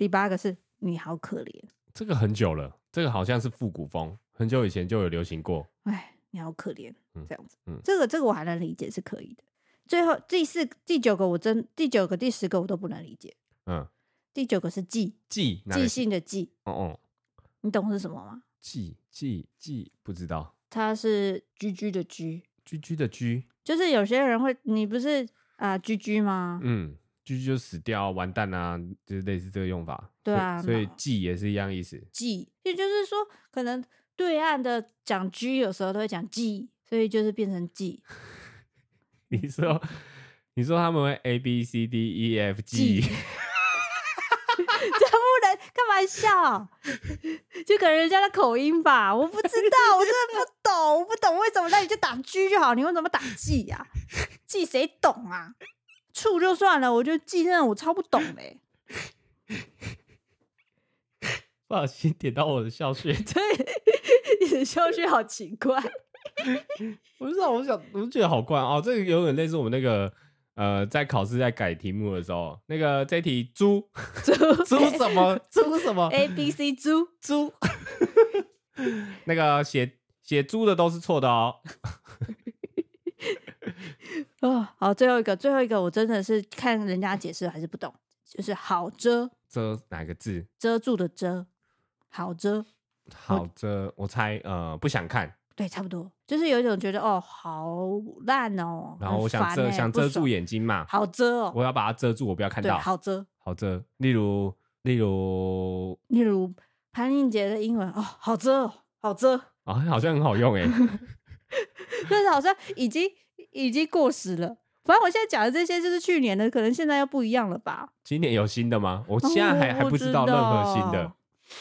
第八个是你好可怜，这个很久了，这个好像是复古风，很久以前就有流行过。哎，你好可怜，嗯这样子，嗯这个这个我还能理解是可以的。最后第四、第九个我真第九个、第十个我都不能理解。嗯，第九个是记，记哪个记性的记，哦哦，你懂是什么吗？记记记，不知道。它是居居的居，居居的居，就是有些人会，你不是啊居居吗？嗯，居居就死掉、完蛋啊，就是类似这个用法。对啊所以所以那记也是一样意思。G，，也就是说，可能对岸的讲 G 有时候都会讲 G，，所以就是变成 G。你说，你说他们会 A B C D E F G，记 这不能开玩笑，就可能人家的口音吧，我不知道，我真的不懂，我不懂为什么，那你就打 G 就好，你为什么打 G 呀、？G 谁懂啊？处就算了，我觉得记认我超不懂嘞、不小心点到我的笑穴。对，你的消息好奇怪。我不知道，我想，我就觉得好怪哦。这个有点类似我们那个呃，在考试在改题目的时候，那个这一题猪猪猪什么猪什么 A B C 猪猪，那个写写猪的都是错的哦。哦，好，最后一个，最后一个，我真的是看人家解释还是不懂，就是好遮遮哪个字？遮住的遮，好遮，好遮，我猜呃不想看，对，差不多，就是有一种觉得哦，好烂哦，然后我想遮欸想遮住，眼睛嘛，好遮哦，我要把它遮住，我不要看，到。好遮。好遮，例如例如例如潘映洁的英文哦，好遮哦，好遮，啊，好像很好用哎。但是好像已经已经过时了。反正我现在讲的这些就是去年的，可能现在又不一样了吧？今年有新的吗？我现在还、哦还不知道任何新的。。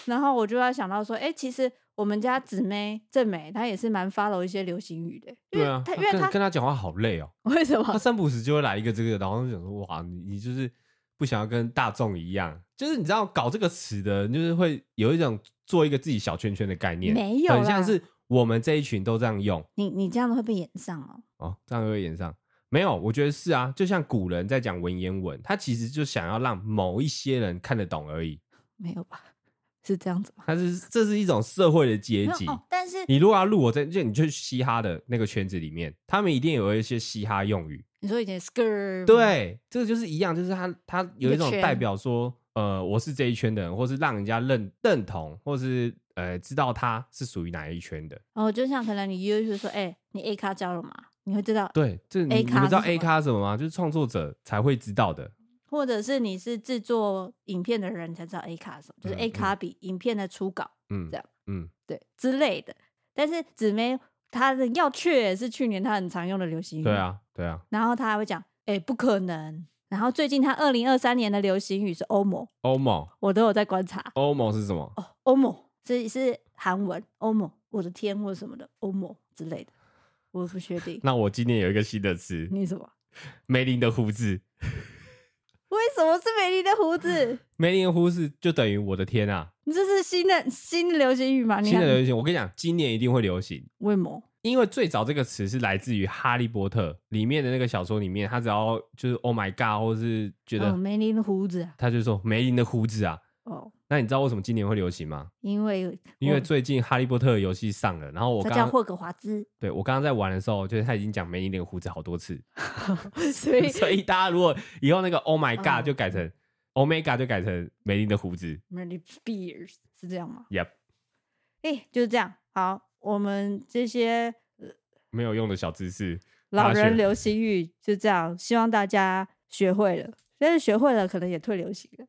然后我就要想到说，哎、其实我们家姊妹正美她也是蛮 follow 一些流行语的。因啊，她因为她跟跟他讲话好累哦。为什他么？三不时就会来一个这个，然后就想说哇，你你就是不想要跟大众一样，就是你知道搞这个词的，就是会有一种做一个自己小圈圈的概念，没有很像是我们这一群都这样用你你这样子会被演上哦。哦，这样会演上。没有，我觉得是啊，就像古人在讲文言文，他其实就想要让某一些人看得懂而已。没有吧？是这样子吗？他是这是一种社会的阶级。哦，但是你如果要录我在，就你去嘻哈的那个圈子里面，他们一定有一些嘻哈用语。你说以前 skirt 对，这个就是一样，就是他他有一种代表说，呃，我是这一圈的人，或是让人家认认同，或是呃知道他是属于哪一圈的。哦，就像可能你约就是说，哎、你 A 咖交了吗？你会知道，对，这你 A 你们知道 A 咖什么吗？就是创作者才会知道的。或者是你是制作影片的人才知道 A 卡什么，就是嗯 A 卡比影片的初稿，嗯，这样嗯，对之类的。但是姊妹她的要确是去年她很常用的流行语，对，啊，对啊，然后她还会讲，哎、不可能。然后最近他二零二三年的流行语是欧盟，欧盟，我都有在观察。欧盟是什么？哦，欧盟是是韩文，欧盟，我的天或者什么的，欧盟之类的，我不确定。那我今年有一个新的词，你什么？梅林的胡子。为什么是梅林的胡子？梅林的胡子就等于我的天啊！你这是新的新的流行语吗？你新的流行，我跟你讲，今年一定会流行。为什么？因为最早这个词是来自于《哈利波特》里面的那个小说里面，他只要就是 “Oh my God”，或是觉得哦，梅林的胡子啊，他就说梅林的胡子啊。哦，那你知道为什么今年会流行吗？因为因为最近《哈利波特》的游戏上了，然后我叫霍格华兹，对我刚刚在玩的时候，就是他已经讲梅林的胡子好多次，所以 所以大家如果以后那个 “Oh my 哦 God” 就改成 “Omega” 就改成梅林的胡子。Melly Spears 是这样吗？Yep，哎、就是这样。好，我们这些没有用的小知识，老人流 行语就这样，希望大家学会了，但是学会了可能也退流行了。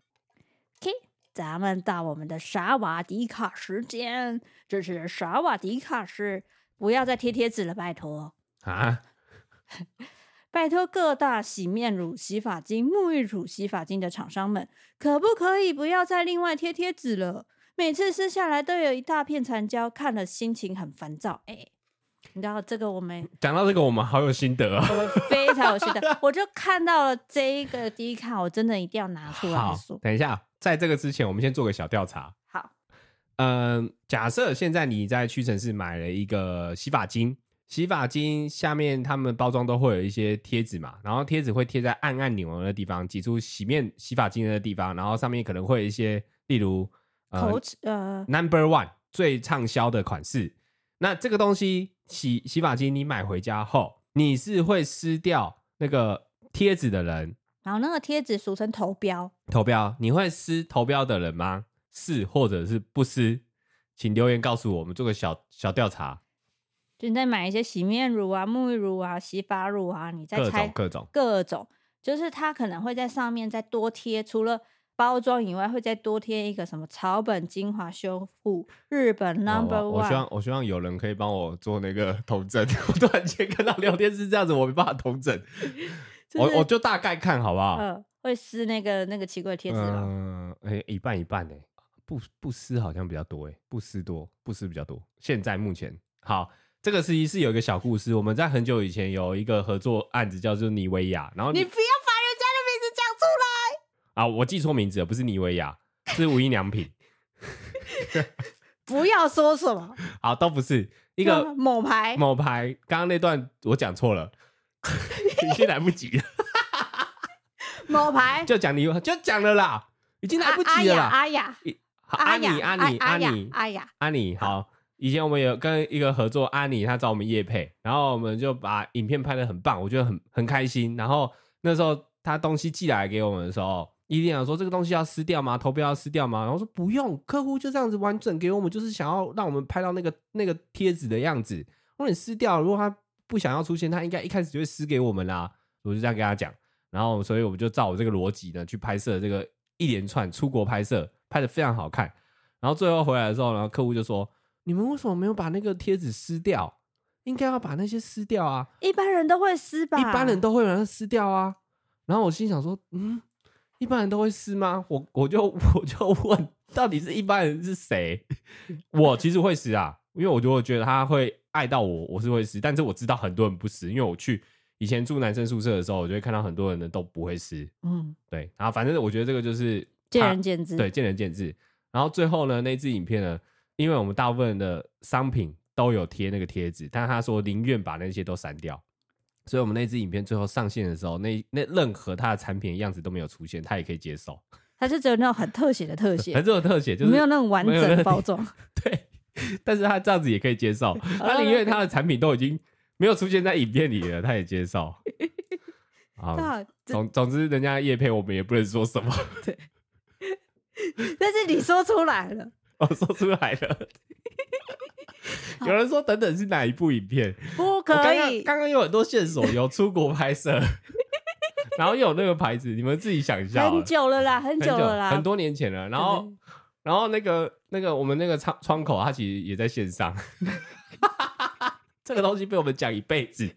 OK，咱们到我们的萨瓦迪卡时间，这是萨瓦迪卡时，不要再贴贴纸了，拜托 啊！拜托各大洗面乳、洗发精、沐浴乳、洗发精的厂商们，可不可以不要再另外贴贴纸了？每次撕下来都有一大片残胶，看了心情很烦躁。哎、欸，你知道这个我们讲到这个，我们好有心得啊、哦，我们非常有心得。我就看到了这一个第一看，我真的一定要拿出来说。等一下，在这个之前，我们先做个小调查。好，嗯、呃，假设现在你在屈臣氏买了一个洗发精。洗发精下面，他们包装都会有一些贴纸嘛，然后贴纸会贴在按按钮的地方，挤出洗面洗发精的地方，然后上面可能会有一些，例如呃，呃，Number One 最畅销的款式。那这个东西洗洗发精，你买回家后，你是会撕掉那个贴纸的人，然后那个贴纸俗称头标，头标，你会撕头标的人吗？是或者是不撕？请留言告诉我们，做个小小调查。就你再买一些洗面乳啊、沐浴乳啊、洗发乳啊，你再猜各种各种，就是它可能会在上面再多贴，除了包装以外，会再多贴一个什么草本精华修复日本 Number One。我希望我希望有人可以帮我做那个 统整。我突然间看到聊天是这样子，我没办法统整。就是、我我就大概看好不好？嗯、呃，会撕那个那个奇怪的贴纸吗？嗯，哎、欸，一半一半哎，不不撕好像比较多哎，不撕多，不撕比较多。现在目前好。这个实际是有一个小故事，我们在很久以前有一个合作案子叫做妮维雅，然后你，你不要把人家的名字讲出来啊！我记错名字了，不是妮维雅，是无印良品。不要说什么，好，都不是一个某牌某牌。刚刚那段我讲错了，已经来不及了。某牌就讲你就讲了啦，已经来不及了啦。阿雅，阿妮，阿妮，阿妮，阿雅，阿妮，好。以前我们有跟一个合作，阿妮她找我们业配，然后我们就把影片拍的很棒，我觉得很很开心。然后那时候他东西寄来给我们的时候，一定要说这个东西要撕掉吗？投标要撕掉吗？然后说不用，客户就这样子完整给我们，就是想要让我们拍到那个那个贴纸的样子。如果你撕掉，如果他不想要出现，他应该一开始就会撕给我们啦。我就这样跟他讲，然后所以我们就照我这个逻辑呢去拍摄这个一连串出国拍摄，拍的非常好看。然后最后回来的时候，然后客户就说。你们为什么没有把那个贴纸撕掉？应该要把那些撕掉啊！一般人都会撕吧？一般人都会把它撕掉啊。然后我心想说，嗯，一般人都会撕吗？我我就 我就问，到底是一般人是谁？我其实会撕啊，因为我就会觉得他会爱到我，我是会撕。但是我知道很多人不撕，因为我去以前住男生宿舍的时候，我就会看到很多人呢都不会撕。嗯，对。然后反正我觉得这个就是见仁见智，对，见仁见智。然后最后呢，那支影片呢？因为我们大部分的商品都有贴那个贴纸，但他说宁愿把那些都删掉，所以我们那支影片最后上线的时候，那那任何他的产品的样子都没有出现，他也可以接受。他是只有那种很特写的特写，很有特写，就是没有那种完整的包装。对，但是他这样子也可以接受，他宁愿他的产品都已经没有出现在影片里了，他也接受。好，总总之，人家叶配我们也不能说什么。对，但是你说出来了。我说出来了，有人说等等是哪一部影片？不可以。刚刚有很多线索，有出国拍摄，然后又有那个牌子，你们自己想一下。很久了啦，很久了啦，很多年前了。然后，然后那个那个我们那个窗窗口，它其实也在线上。这个东西被我们讲一辈子。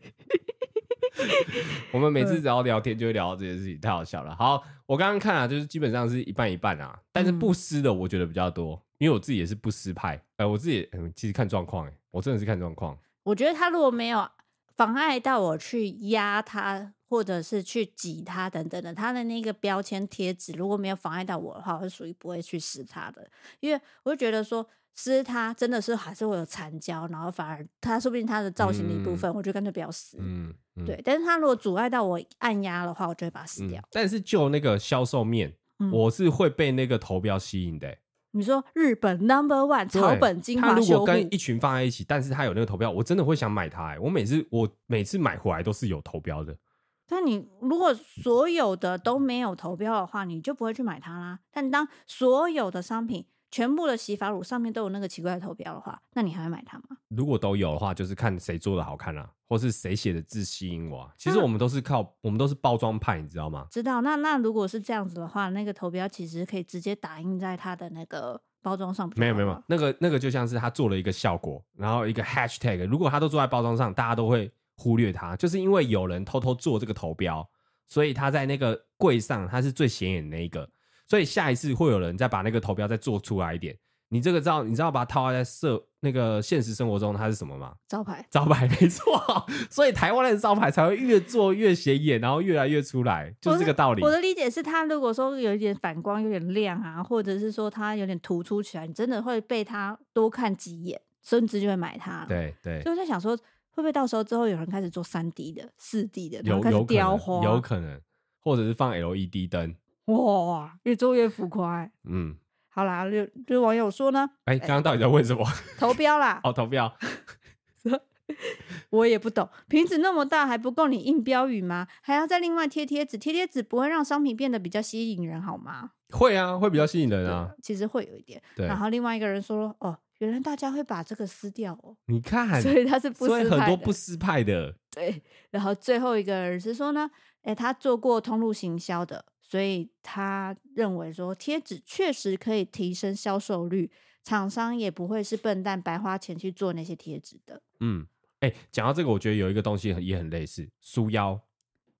我们每次只要聊天，就会聊到这件事情，太好笑了。好，我刚刚看啊，就是基本上是一半一半啊，但是不撕的，我觉得比较多。因为我自己也是不撕派，呃，我自己嗯，其实看状况，哎，我真的是看状况。我觉得他如果没有妨碍到我去压他，或者是去挤他等等的，他的那个标签贴纸如果没有妨碍到我的话，我是属于不会去撕他的，因为我就觉得说撕它真的是还是会有残胶，然后反而它说不定它的造型的一部分，嗯、我就干脆不要撕。嗯，嗯对。但是它如果阻碍到我按压的话，我就会把它撕掉。嗯、但是就那个销售面，嗯、我是会被那个投标吸引的、欸。你说日本 Number One 草本精华修护，他如果跟一群放在一起，但是他有那个投标，我真的会想买它、欸。我每次我每次买回来都是有投标的。但你如果所有的都没有投标的话，你就不会去买它啦。但当所有的商品全部的洗发乳上面都有那个奇怪的头标的话，那你还会买它吗？如果都有的话，就是看谁做的好看啊，或是谁写的字吸引我、啊。其实我们都是靠，我们都是包装派，你知道吗？知道。那那如果是这样子的话，那个投标其实可以直接打印在它的那个包装上。没有没有没有，那个那个就像是他做了一个效果，然后一个 hashtag。如果他都做在包装上，大家都会忽略他，就是因为有人偷偷做这个投标，所以他在那个柜上他是最显眼的那一个。所以下一次会有人再把那个投标再做出来一点。你这个知道，你知道把它套在设那个现实生活中，它是什么吗？招牌，招牌 没错。所以台湾的招牌才会越做越显眼，然后越来越出来，就是这个道理。我的理解是，它如果说有一点反光、有点亮啊，或者是说它有点突出起来，你真的会被它多看几眼，甚至就会买它。对对。所以我在想说，会不会到时候之后有人开始做三 D 的、四 D 的，有然后开始雕花，有可能，或者是放 LED 灯。哇，越做越浮夸。嗯。好啦，就就网友说呢，哎、欸，刚刚到底在问什么？投标啦，哦，投标，我也不懂，瓶子那么大还不够你印标语吗？还要再另外贴贴纸，贴贴纸不会让商品变得比较吸引人好吗？会啊，会比较吸引人啊，其实会有一点。对，然后另外一个人说，哦，原来大家会把这个撕掉哦，你看，所以他是不撕派的，所以很多不撕派的。对，然后最后一个人是说呢，哎、欸，他做过通路行销的。所以他认为说，贴纸确实可以提升销售率，厂商也不会是笨蛋白花钱去做那些贴纸的。嗯，哎、欸，讲到这个，我觉得有一个东西也很类似，书腰。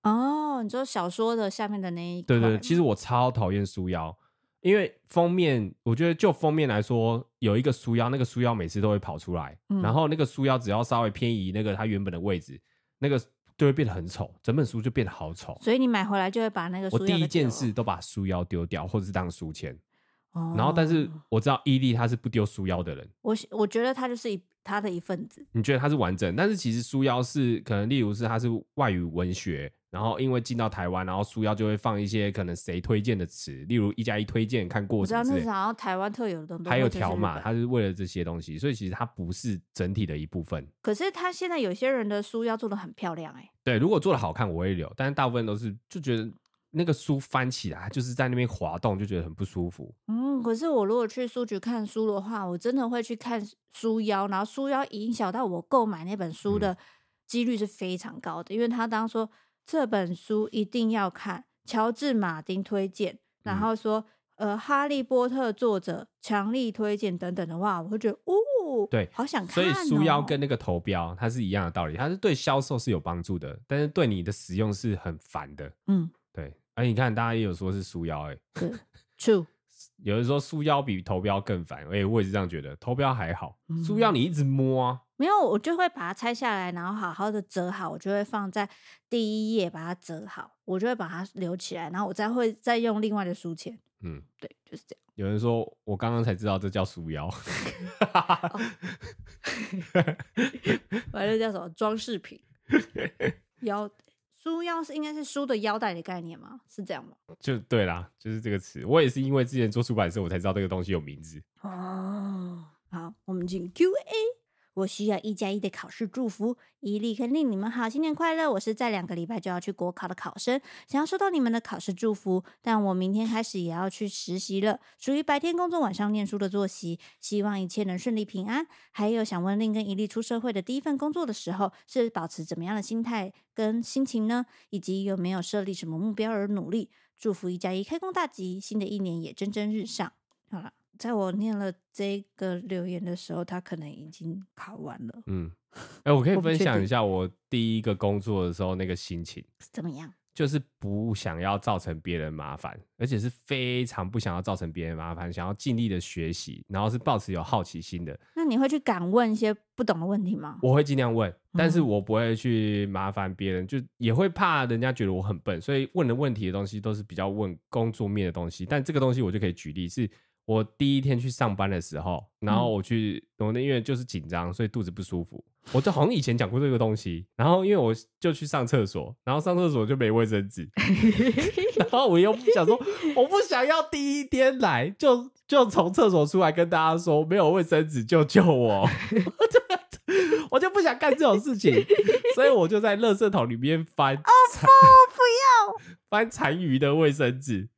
哦，你说小说的下面的那一块？对，对对，其实我超讨厌书腰，因为封面，我觉得就封面来说，有一个书腰，那个书腰每次都会跑出来，嗯、然后那个书腰只要稍微偏移那个它原本的位置，那个。就会变得很丑，整本书就变得好丑。所以你买回来就会把那个书，我第一件事都把书腰丢掉，或者是当书签。哦。然后，但是我知道伊利他是不丢书腰的人。我我觉得他就是一他的一份子。你觉得他是完整？但是其实书腰是可能，例如是他是外语文学。然后因为进到台湾，然后书腰就会放一些可能谁推荐的词，例如一加一推荐看过什么之类。我知道那是好像台湾特有的东西。还有条码，他是为了这些东西，所以其实他不是整体的一部分。可是他现在有些人的书腰做的很漂亮，哎。对，如果做的好看，我会留，但是大部分都是就觉得那个书翻起来就是在那边滑动，就觉得很不舒服。嗯，可是我如果去书局看书的话，我真的会去看书腰，然后书腰影响到我购买那本书的几率是非常高的，嗯、因为他当说。这本书一定要看，乔治·马丁推荐，然后说，嗯、呃，《哈利波特》作者强力推荐等等的话，我会觉得，哦，对，好想看、哦。所以书腰跟那个投标，它是一样的道理，它是对销售是有帮助的，但是对你的使用是很烦的。嗯，对。而你看，大家也有说是书腰、欸，哎，对，true。有人说书腰比投标更烦，哎，我也是这样觉得。投标还好，书腰你一直摸啊。没有，我就会把它拆下来，然后好好的折好，我就会放在第一页把它折好，我就会把它留起来，然后我再会再用另外的书签。嗯，对，就是这样。有人说我刚刚才知道这叫书腰，反正叫什么装饰品 腰。书腰是应该是书的腰带的概念吗？是这样吗？就对啦，就是这个词。我也是因为之前做出版社，我才知道这个东西有名字。哦，好，我们进 Q&A。我需要一加一的考试祝福，伊利肯定你们好，新年快乐！我是在两个礼拜就要去国考的考生，想要收到你们的考试祝福，但我明天开始也要去实习了，属于白天工作、晚上念书的作息，希望一切能顺利平安。还有想问，令跟伊利出社会的第一份工作的时候，是保持怎么样的心态跟心情呢？以及有没有设立什么目标而努力？祝福一加一开工大吉，新的一年也蒸蒸日上。好了。在我念了这个留言的时候，他可能已经考完了。嗯，哎、欸，我可以分享一下我第一个工作的时候那个心情怎么样？就是不想要造成别人麻烦，而且是非常不想要造成别人麻烦，想要尽力的学习，然后是抱持有好奇心的。那你会去敢问一些不懂的问题吗？我会尽量问，但是我不会去麻烦别人，就也会怕人家觉得我很笨，所以问的问题的东西都是比较问工作面的东西。但这个东西我就可以举例是。我第一天去上班的时候，然后我去我那因为就是紧张，所以肚子不舒服。我就好像以前讲过这个东西，然后因为我就去上厕所，然后上厕所就没卫生纸，然后我又不想说，我不想要第一天来就就从厕所出来跟大家说没有卫生纸，救救我！我 就我就不想干这种事情，所以我就在垃圾桶里面翻。哦不，不要翻残余的卫生纸，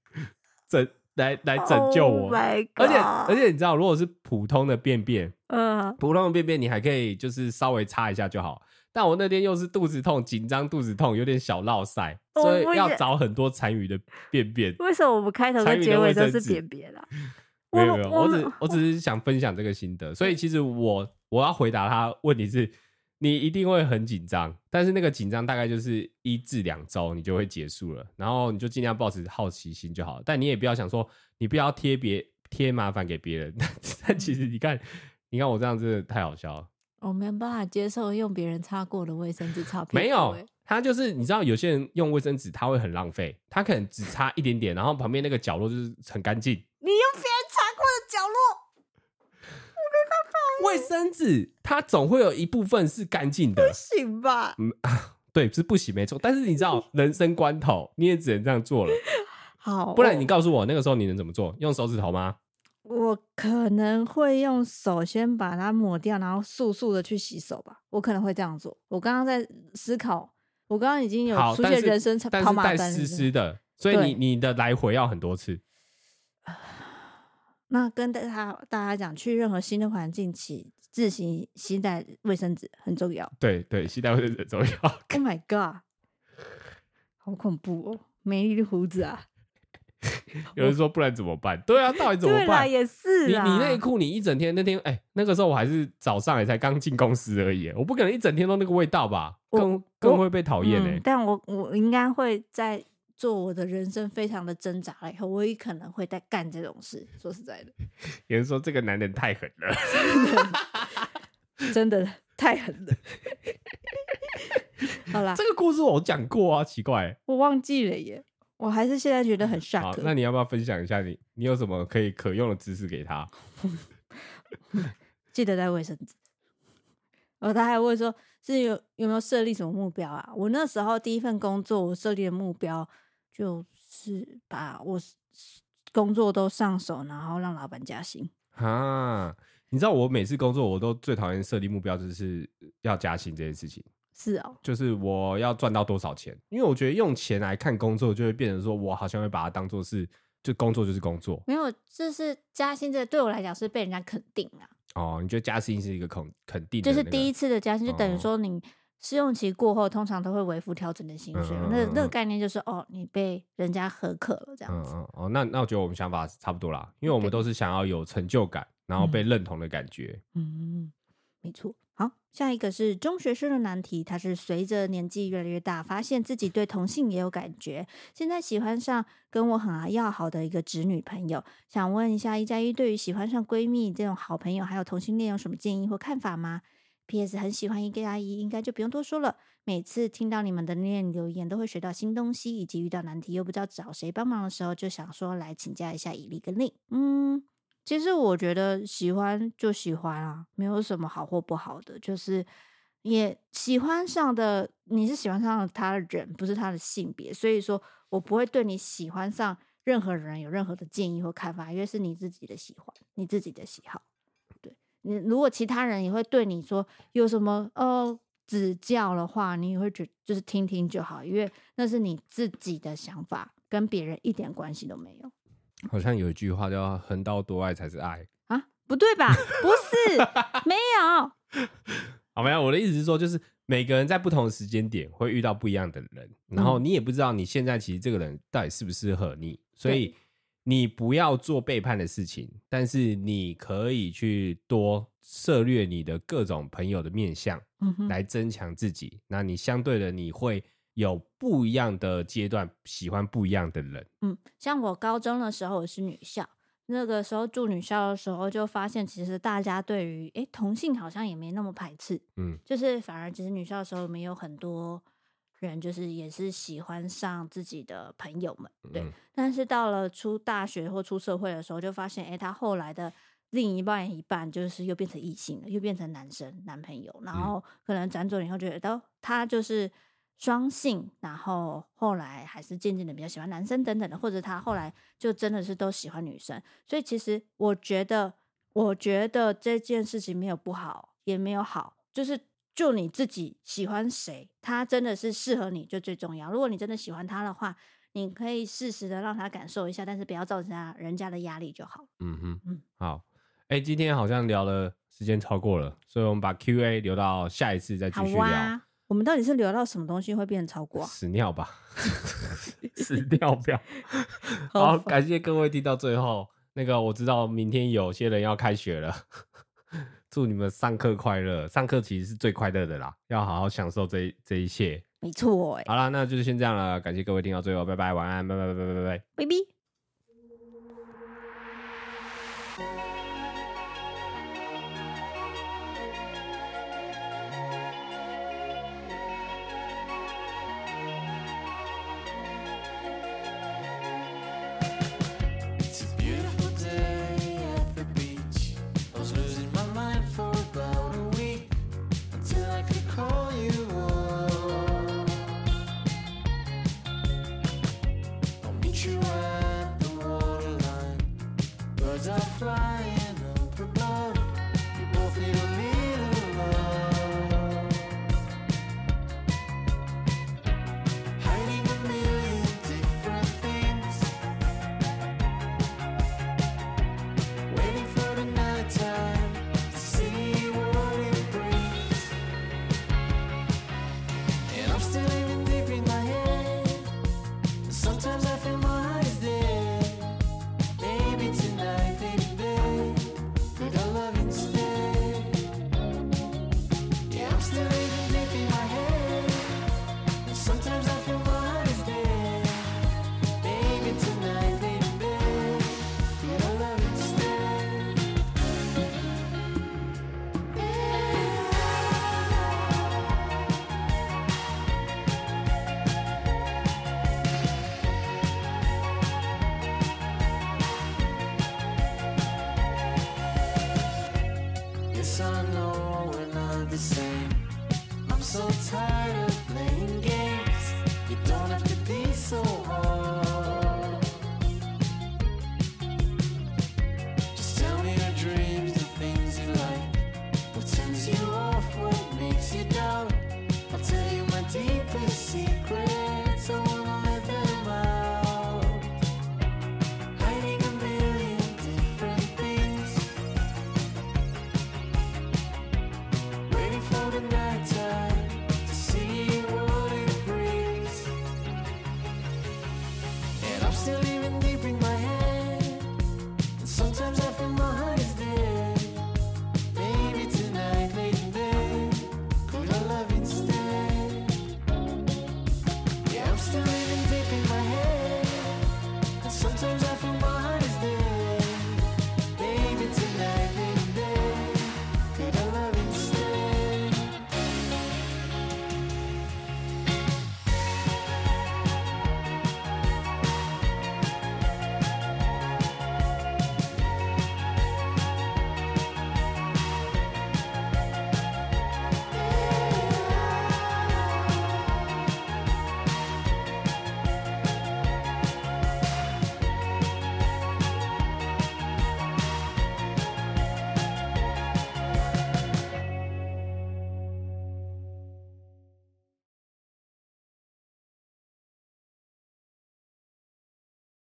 整。来来拯救我。Oh 而且而且你知道，如果是普通的便便，嗯，普通的便便你还可以就是稍微擦一下就好。但我那天又是肚子痛，紧张肚子痛，有点小落塞，所以要找很多残余的便便。为什么我们开头跟结尾都是便便啦？没有没有，我我只我只是想分享这个心得。所以其实我我要回答他问题是，你一定会很紧张，但是那个紧张大概就是一至两周，你就会结束了。然后你就尽量保持好奇心就好了。但你也不要想说，你不要贴别贴麻烦给别人。但其实你看，你看我这样真的太好笑了。我没有办法接受用别人擦过的卫生纸擦屁股、欸。没有，他就是你知道，有些人用卫生纸他会很浪费，他可能只擦一点点，然后旁边那个角落就是很干净。你用别人擦过的角落。卫生纸它总会有一部分是干净的，不行吧？嗯，对，是不行，没错。但是你知道，人生关头你也只能这样做了。好，不然你告诉我，那个时候你能怎么做？用手指头吗？我可能会用手先把它抹掉，然后速速的去洗手吧。我可能会这样做。我刚刚在思考，我刚刚已经有出现人生跑马灯，但是带湿湿的，所以你你的来回要很多次。那跟大家大家讲，去任何新的环境起自行携带卫生纸很重要。对对，携带卫生纸很重要。Oh my god，好恐怖哦！美丽的胡子啊！有人说不然怎么办？对啊，到底怎么办？对啦，也是啦。你你内裤你一整天那天哎、欸，那个时候我还是早上也才刚进公司而已，我不可能一整天都那个味道吧？更更会被讨厌呢。但我我应该会在做我的人生非常的挣扎了以后，我也可能会在干这种事。说实在的，有人说这个男人太狠了，真的太狠了。好啦，这个故事我讲过啊，奇怪，我忘记了耶。我还是现在觉得很 shock。那你要不要分享一下你你有什么可以可用的知识给他？记得带卫生纸。哦，他还问说是有有没有设立什么目标啊？我那时候第一份工作，我设立的目标就是把我工作都上手，然后让老板加薪。啊，你知道我每次工作我都最讨厌设立目标，就是要加薪这件事情。是哦，就是我要赚到多少钱，因为我觉得用钱来看工作，就会变成说我好像会把它当做是，就工作就是工作。没有，就是加薪，这对我来讲是被人家肯定啊。哦，你觉得加薪是一个肯肯定？就是第一次的加薪，就等于说你试用期过后，哦、通常都会微幅调整的薪水。那那个概念就是哦，你被人家合可了这样子。哦，那那我觉得我们想法差不多啦，因为我们都是想要有成就感，然后被认同的感觉。嗯，嗯，没错。好，下一个是中学生的难题。他是随着年纪越来越大，发现自己对同性也有感觉，现在喜欢上跟我很要好的一个直女朋友。想问一下，一加一对于喜欢上闺蜜这种好朋友，还有同性恋有什么建议或看法吗？P.S. 很喜欢一个阿姨，应该就不用多说了。每次听到你们的念留言，都会学到新东西，以及遇到难题又不知道找谁帮忙的时候，就想说来请教一下以利跟令。嗯。其实我觉得喜欢就喜欢啊，没有什么好或不好的，就是也喜欢上的你是喜欢上了他的人，不是他的性别，所以说我不会对你喜欢上任何人有任何的建议或看法，因为是你自己的喜欢，你自己的喜好。对，你如果其他人也会对你说有什么呃指教的话，你也会觉得就是听听就好，因为那是你自己的想法，跟别人一点关系都没有。好像有一句话叫“横刀夺爱才是爱”啊，不对吧？不是，没有。好，没有。我的意思是说，就是每个人在不同的时间点会遇到不一样的人，然后你也不知道你现在其实这个人到底适不适合你，所以你不要做背叛的事情，但是你可以去多涉略你的各种朋友的面相，嗯来增强自己。那你相对的，你会。有不一样的阶段，喜欢不一样的人。嗯，像我高中的时候，我是女校，那个时候住女校的时候，就发现其实大家对于诶同性好像也没那么排斥。嗯，就是反而其实女校的时候，我们有很多人就是也是喜欢上自己的朋友们。对，嗯、但是到了出大学或出社会的时候，就发现诶他后来的另一半一半就是又变成异性了，又变成男生男朋友，然后可能辗转以后觉得到他就是。双性，然后后来还是渐渐的比较喜欢男生等等的，或者他后来就真的是都喜欢女生。所以其实我觉得，我觉得这件事情没有不好，也没有好，就是就你自己喜欢谁，他真的是适合你就最重要。如果你真的喜欢他的话，你可以适时的让他感受一下，但是不要造成他人家的压力就好。嗯哼，嗯好。哎、今天好像聊了时间超过了，所以我们把 Q&A 留到下一次再继好续聊。哇，我们到底是聊到什么东西会变成超过啊？屎尿吧，屎尿票。好好，感谢各位听到最后。那个我知道明天有些人要开学了，祝你们上课快乐。上课其实是最快乐的啦，要好好享受这一这一切。没错，哎，好啦，那就是先这样了。感谢各位听到最后，拜拜，晚安，拜拜拜拜拜拜。baby。It's fly.